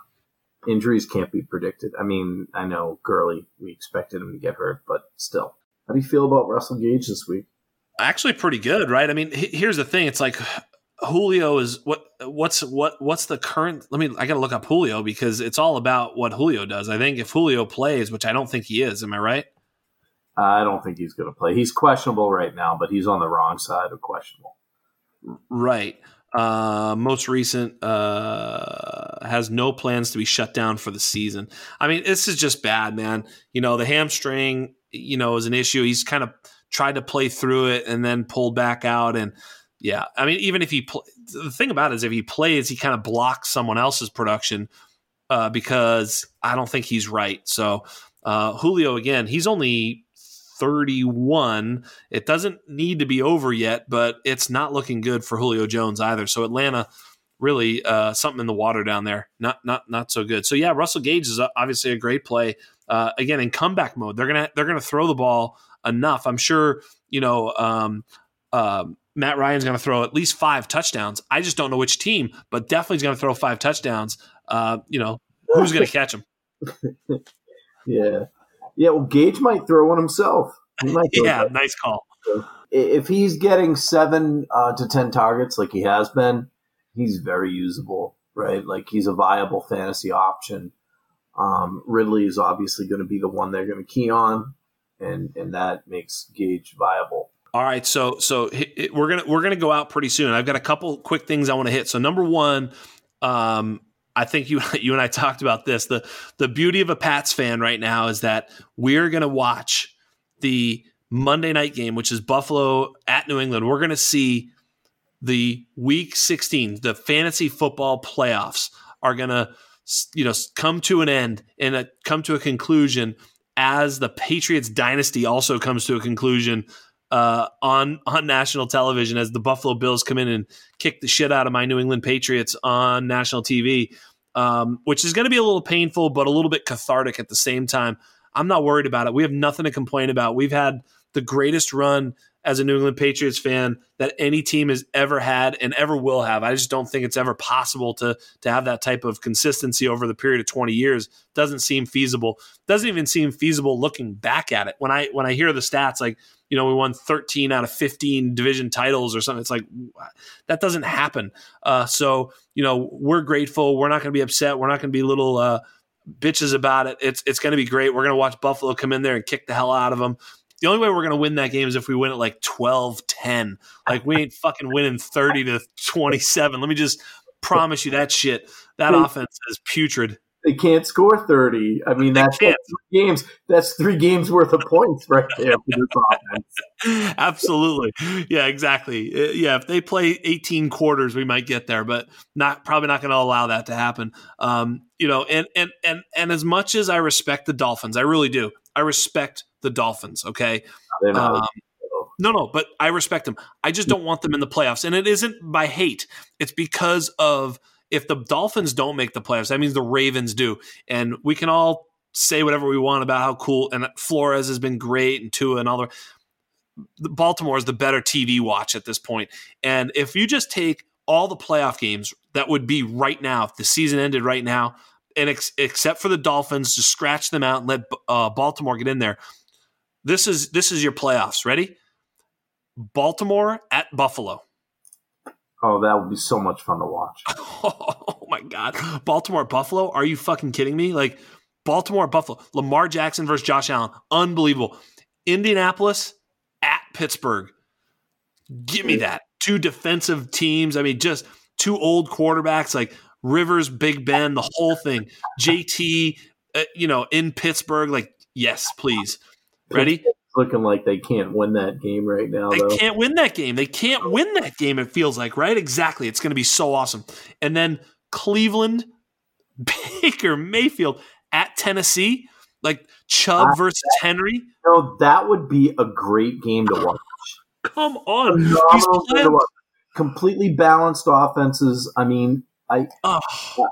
injuries can't be predicted. I mean, I know Gurley, we expected him to get hurt, but still. How do you feel about Russell Gage this week? Actually, pretty good, right? I mean, here's the thing: it's like Julio is what what's what what's the current let me I got to look up Julio because it's all about what Julio does. I think if Julio plays, which I don't think he is, am I right? I don't think he's going to play. He's questionable right now, but he's on the wrong side of questionable. Right. Uh, most recent uh, has no plans to be shut down for the season. I mean, this is just bad, man. You know, the hamstring, you know, is an issue. He's kind of tried to play through it and then pulled back out and yeah, I mean, even if he pl- the thing about it is if he plays, he kind of blocks someone else's production uh, because I don't think he's right. So uh, Julio again, he's only 31. It doesn't need to be over yet, but it's not looking good for Julio Jones either. So Atlanta really uh, something in the water down there. Not not not so good. So yeah, Russell Gage is obviously a great play. Uh, again in comeback mode, they're gonna they're gonna throw the ball enough. I'm sure you know. Um, um, Matt Ryan's going to throw at least five touchdowns. I just don't know which team, but definitely he's going to throw five touchdowns. Uh, you know, who's going to catch him? <laughs> yeah, yeah. Well, Gage might throw one himself. yeah, nice call. If he's getting seven uh, to ten targets like he has been, he's very usable, right? Like he's a viable fantasy option. Um, Ridley is obviously going to be the one they're going to key on, and and that makes Gage viable. All right, so so we're gonna we're gonna go out pretty soon. I've got a couple quick things I want to hit. So number one, um, I think you <laughs> you and I talked about this. the The beauty of a Pats fan right now is that we're gonna watch the Monday night game, which is Buffalo at New England. We're gonna see the Week 16, the fantasy football playoffs are gonna you know come to an end and a, come to a conclusion as the Patriots dynasty also comes to a conclusion uh, on on national television as the Buffalo Bills come in and kick the shit out of my New England Patriots on national TV, um, which is going to be a little painful, but a little bit cathartic at the same time. I'm not worried about it. We have nothing to complain about. We've had the greatest run as a New England Patriots fan that any team has ever had and ever will have. I just don't think it's ever possible to to have that type of consistency over the period of 20 years. Doesn't seem feasible. Doesn't even seem feasible looking back at it. When I when I hear the stats like you know, we won 13 out of 15 division titles or something. It's like that doesn't happen. Uh, so, you know, we're grateful. We're not going to be upset. We're not going to be little uh, bitches about it. It's it's going to be great. We're going to watch Buffalo come in there and kick the hell out of them. The only way we're going to win that game is if we win it like 12 10. Like, we ain't fucking winning 30 to 27. Let me just promise you that shit. That offense is putrid they can't score 30. I mean, that's three games. That's three games worth of points right <laughs> there for this offense. Absolutely. Yeah, exactly. Uh, yeah, if they play 18 quarters, we might get there, but not probably not going to allow that to happen. Um, you know, and and and and as much as I respect the Dolphins, I really do. I respect the Dolphins, okay? Um, no, no, but I respect them. I just don't want them in the playoffs. And it isn't by hate. It's because of if the Dolphins don't make the playoffs, that means the Ravens do. And we can all say whatever we want about how cool and Flores has been great and Tua and all the Baltimore is the better TV watch at this point. And if you just take all the playoff games that would be right now, if the season ended right now, and ex- except for the Dolphins, to scratch them out and let uh, Baltimore get in there. This is this is your playoffs. Ready? Baltimore at Buffalo. Oh, that would be so much fun to watch. <laughs> oh my god, Baltimore Buffalo? Are you fucking kidding me? Like Baltimore Buffalo, Lamar Jackson versus Josh Allen, unbelievable. Indianapolis at Pittsburgh, give me that. Two defensive teams. I mean, just two old quarterbacks like Rivers, Big Ben, the whole thing. JT, uh, you know, in Pittsburgh, like yes, please. Ready? Looking like they can't win that game right now. They though. can't win that game. They can't win that game. It feels like right. Exactly. It's going to be so awesome. And then Cleveland, <laughs> Baker Mayfield at Tennessee, like Chubb versus Henry. No, that would be a great game to watch. Come on, completely balanced offenses. I mean, I oh.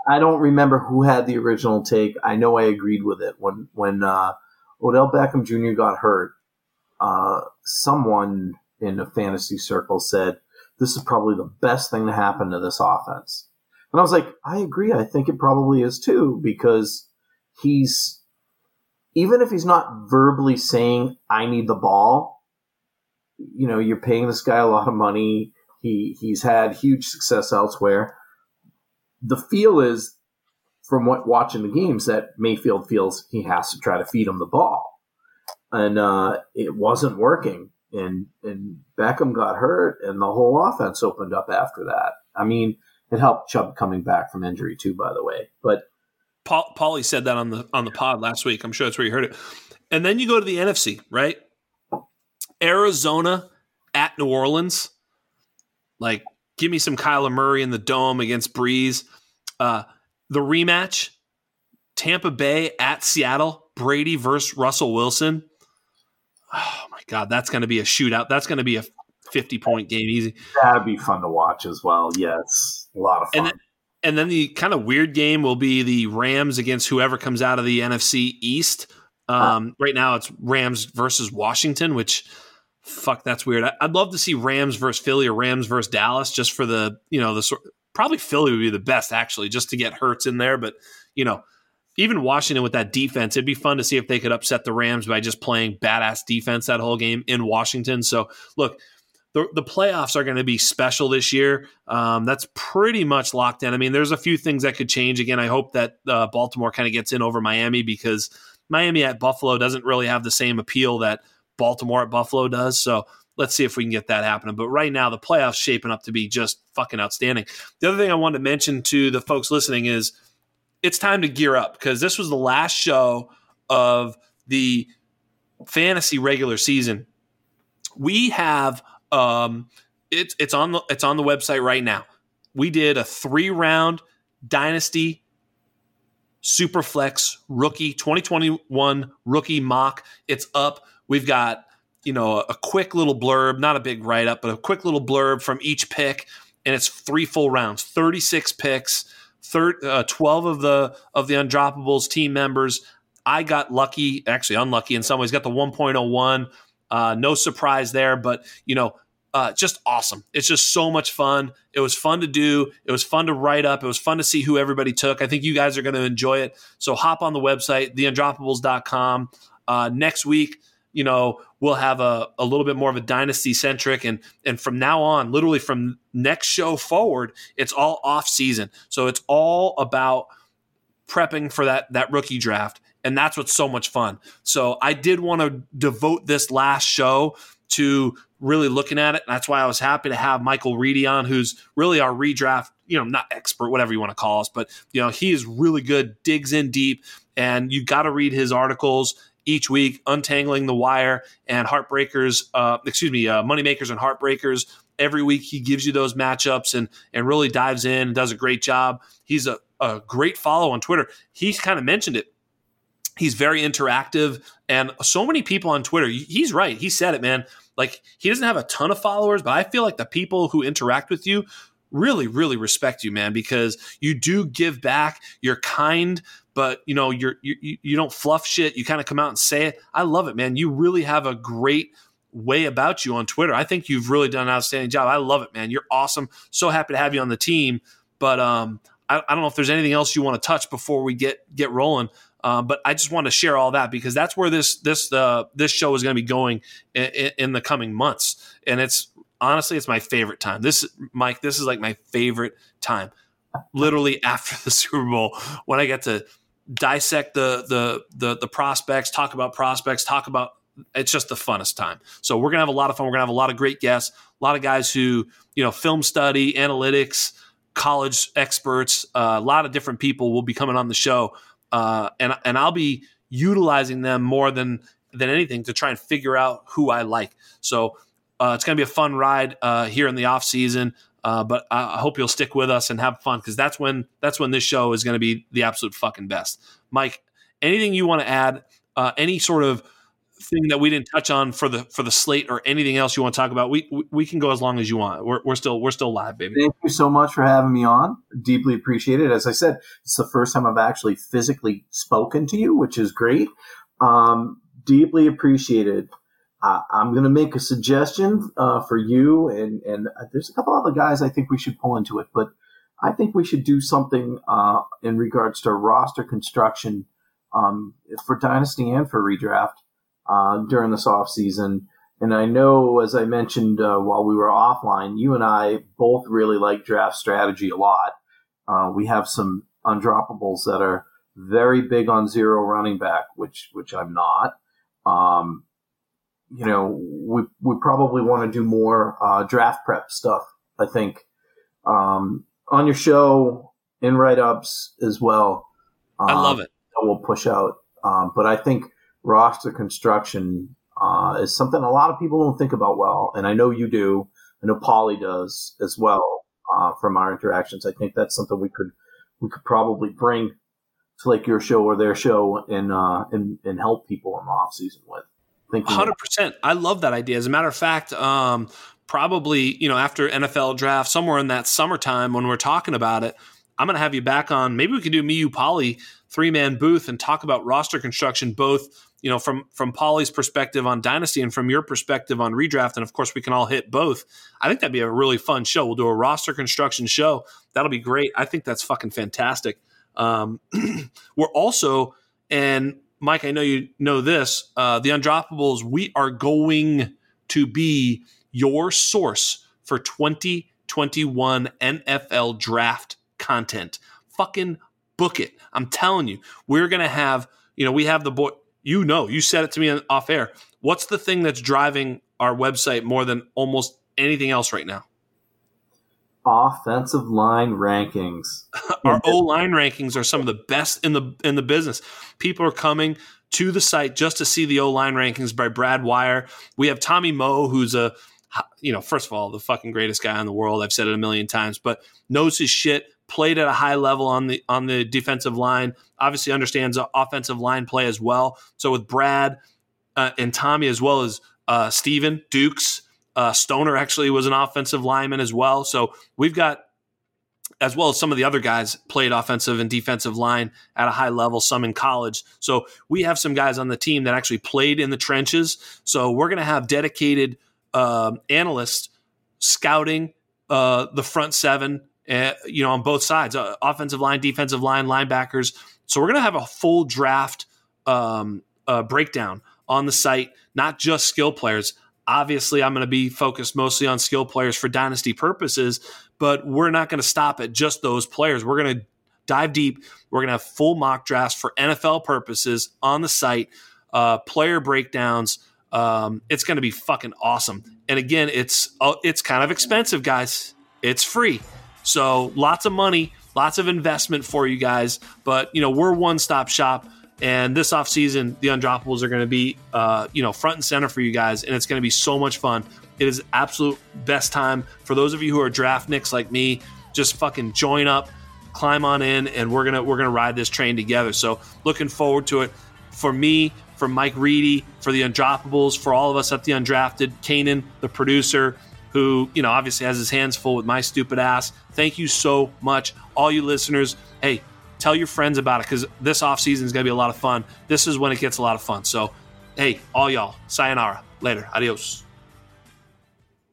I don't remember who had the original take. I know I agreed with it when when uh, Odell Beckham Jr. got hurt uh, someone in a fantasy circle said, this is probably the best thing to happen to this offense. And I was like, I agree. I think it probably is too, because he's, even if he's not verbally saying, I need the ball, you know, you're paying this guy a lot of money. He, he's had huge success elsewhere. The feel is from what watching the games that Mayfield feels he has to try to feed him the ball and uh, it wasn't working. And and Beckham got hurt, and the whole offense opened up after that. I mean, it helped Chubb coming back from injury too, by the way. But Paul, Paulie said that on the on the pod last week. I'm sure that's where you heard it. And then you go to the NFC, right? Arizona at New Orleans. Like, give me some Kyler Murray in the dome against Brees. Uh, the rematch, Tampa Bay at Seattle, Brady versus Russell Wilson god, that's going to be a shootout. That's going to be a 50 point game easy. That'd be fun to watch as well. Yes, a lot of fun. And then, and then the kind of weird game will be the Rams against whoever comes out of the NFC East. Um, right now, it's Rams versus Washington, which fuck, that's weird. I, would love to see Rams versus Philly or Rams versus Dallas, just for the you know the sort. Probably Philly would be the best actually, just to get Hurts in there. But you know, even Washington with that defense, it'd be fun to see if they could upset the Rams by just playing badass defense that whole game in Washington. So, look, the, the playoffs are going to be special this year. Um, that's pretty much locked in. I mean, there's a few things that could change. Again, I hope that uh, Baltimore kind of gets in over Miami because Miami at Buffalo doesn't really have the same appeal that Baltimore at Buffalo does. So, let's see if we can get that happening. But right now, the playoffs shaping up to be just fucking outstanding. The other thing I wanted to mention to the folks listening is it's time to gear up because this was the last show of the fantasy regular season. We have um, it's it's on the it's on the website right now. We did a three round dynasty superflex rookie 2021 rookie mock. It's up. We've got you know a quick little blurb, not a big write up, but a quick little blurb from each pick, and it's three full rounds, 36 picks third, uh, 12 of the of the undroppables team members. I got lucky, actually unlucky in some ways. Got the 1.01. Uh, no surprise there, but you know, uh, just awesome. It's just so much fun. It was fun to do. It was fun to write up. It was fun to see who everybody took. I think you guys are going to enjoy it. So hop on the website, theundroppables.com. Uh, next week, you know, we'll have a, a little bit more of a dynasty centric and and from now on, literally from next show forward, it's all off season. So it's all about prepping for that that rookie draft. And that's what's so much fun. So I did want to devote this last show to really looking at it. And that's why I was happy to have Michael Reedy on, who's really our redraft, you know, not expert, whatever you want to call us, but you know, he is really good, digs in deep, and you got to read his articles each week, untangling the wire and heartbreakers. Uh, excuse me, uh, moneymakers and heartbreakers. Every week he gives you those matchups and and really dives in and does a great job. He's a, a great follow on Twitter. He's kind of mentioned it. He's very interactive and so many people on Twitter. He's right. He said it, man. Like he doesn't have a ton of followers, but I feel like the people who interact with you really, really respect you, man, because you do give back. You're kind, but you know you're you, you don't fluff shit. You kind of come out and say it. I love it man. You really have a great way about you on twitter. I think you've really done an outstanding job. I love it man. You're awesome. So happy to have you on the team. But um i, I don't know if there's anything else you want to touch before we get get rolling. Um, but I just want to share all that because that's where this this uh, this show is going to be going in, in, the coming months, and it's honestly, it's my favorite time. This, Mike, this is like my favorite time. Literally after the <laughs> Super Bowl, when I get to dissect the the the, the prospects, talk about prospects, talk about it's just the funnest time. So we're gonna have a lot of fun. We're gonna have a lot of great guests, a lot of guys who you know film study, analytics, college experts, uh, a lot of different people will be coming on the show, uh, and and I'll be utilizing them more than than anything to try and figure out who I like. So uh, it's going to be a fun ride uh, here in the off season. Uh, but I hope you'll stick with us and have fun because that's when that's when this show is going to be the absolute fucking best. Mike, anything you want to add? Uh, any sort of thing that we didn't touch on for the for the slate or anything else you want to talk about? We we can go as long as you want. We're, we're still we're still live, baby. Thank you so much for having me on. Deeply appreciated. As I said, it's the first time I've actually physically spoken to you, which is great. Um, deeply appreciated. Uh, I'm going to make a suggestion uh, for you, and and there's a couple other guys I think we should pull into it, but I think we should do something uh, in regards to roster construction um, for dynasty and for redraft uh, during this off season. And I know, as I mentioned uh, while we were offline, you and I both really like draft strategy a lot. Uh, we have some undroppables that are very big on zero running back, which which I'm not. Um, you know, we we probably want to do more uh, draft prep stuff. I think um, on your show in write ups as well. Um, I love it. We'll push out, um, but I think roster construction uh, is something a lot of people don't think about well, and I know you do. I know Polly does as well uh, from our interactions. I think that's something we could we could probably bring to like your show or their show and uh, and and help people in the off season with. Hundred percent. I love that idea. As a matter of fact, um, probably you know after NFL draft, somewhere in that summertime when we're talking about it, I'm going to have you back on. Maybe we could do you, Polly, three man booth and talk about roster construction, both you know from from Polly's perspective on dynasty and from your perspective on redraft, and of course we can all hit both. I think that'd be a really fun show. We'll do a roster construction show. That'll be great. I think that's fucking fantastic. Um, <clears throat> we're also and Mike, I know you know this. Uh, the Undroppables, we are going to be your source for 2021 NFL draft content. Fucking book it. I'm telling you, we're going to have, you know, we have the boy, you know, you said it to me off air. What's the thing that's driving our website more than almost anything else right now? Offensive line rankings. <laughs> Our O line rankings are some of the best in the in the business. People are coming to the site just to see the O line rankings by Brad Wire. We have Tommy Moe, who's a you know, first of all, the fucking greatest guy in the world. I've said it a million times, but knows his shit. Played at a high level on the on the defensive line. Obviously understands offensive line play as well. So with Brad uh, and Tommy as well as uh, Steven Dukes, uh, Stoner actually was an offensive lineman as well. So we've got, as well as some of the other guys, played offensive and defensive line at a high level, some in college. So we have some guys on the team that actually played in the trenches. So we're going to have dedicated uh, analysts scouting uh, the front seven, uh, you know, on both sides, uh, offensive line, defensive line, linebackers. So we're going to have a full draft um, uh, breakdown on the site, not just skill players. Obviously, I'm going to be focused mostly on skill players for dynasty purposes, but we're not going to stop at just those players. We're going to dive deep. We're going to have full mock drafts for NFL purposes on the site, uh, player breakdowns. Um, it's going to be fucking awesome. And again, it's uh, it's kind of expensive, guys. It's free, so lots of money, lots of investment for you guys. But you know, we're one stop shop and this offseason, the undroppables are going to be, uh, you know, front and center for you guys, and it's going to be so much fun. It is absolute best time for those of you who are draftniks like me. Just fucking join up, climb on in, and we're gonna we're gonna ride this train together. So looking forward to it. For me, for Mike Reedy, for the undroppables, for all of us at the undrafted, Kanan, the producer, who you know obviously has his hands full with my stupid ass. Thank you so much, all you listeners. Hey, Tell your friends about it because this off season is going to be a lot of fun. This is when it gets a lot of fun. So, hey, all y'all, sayonara. Later. Adios.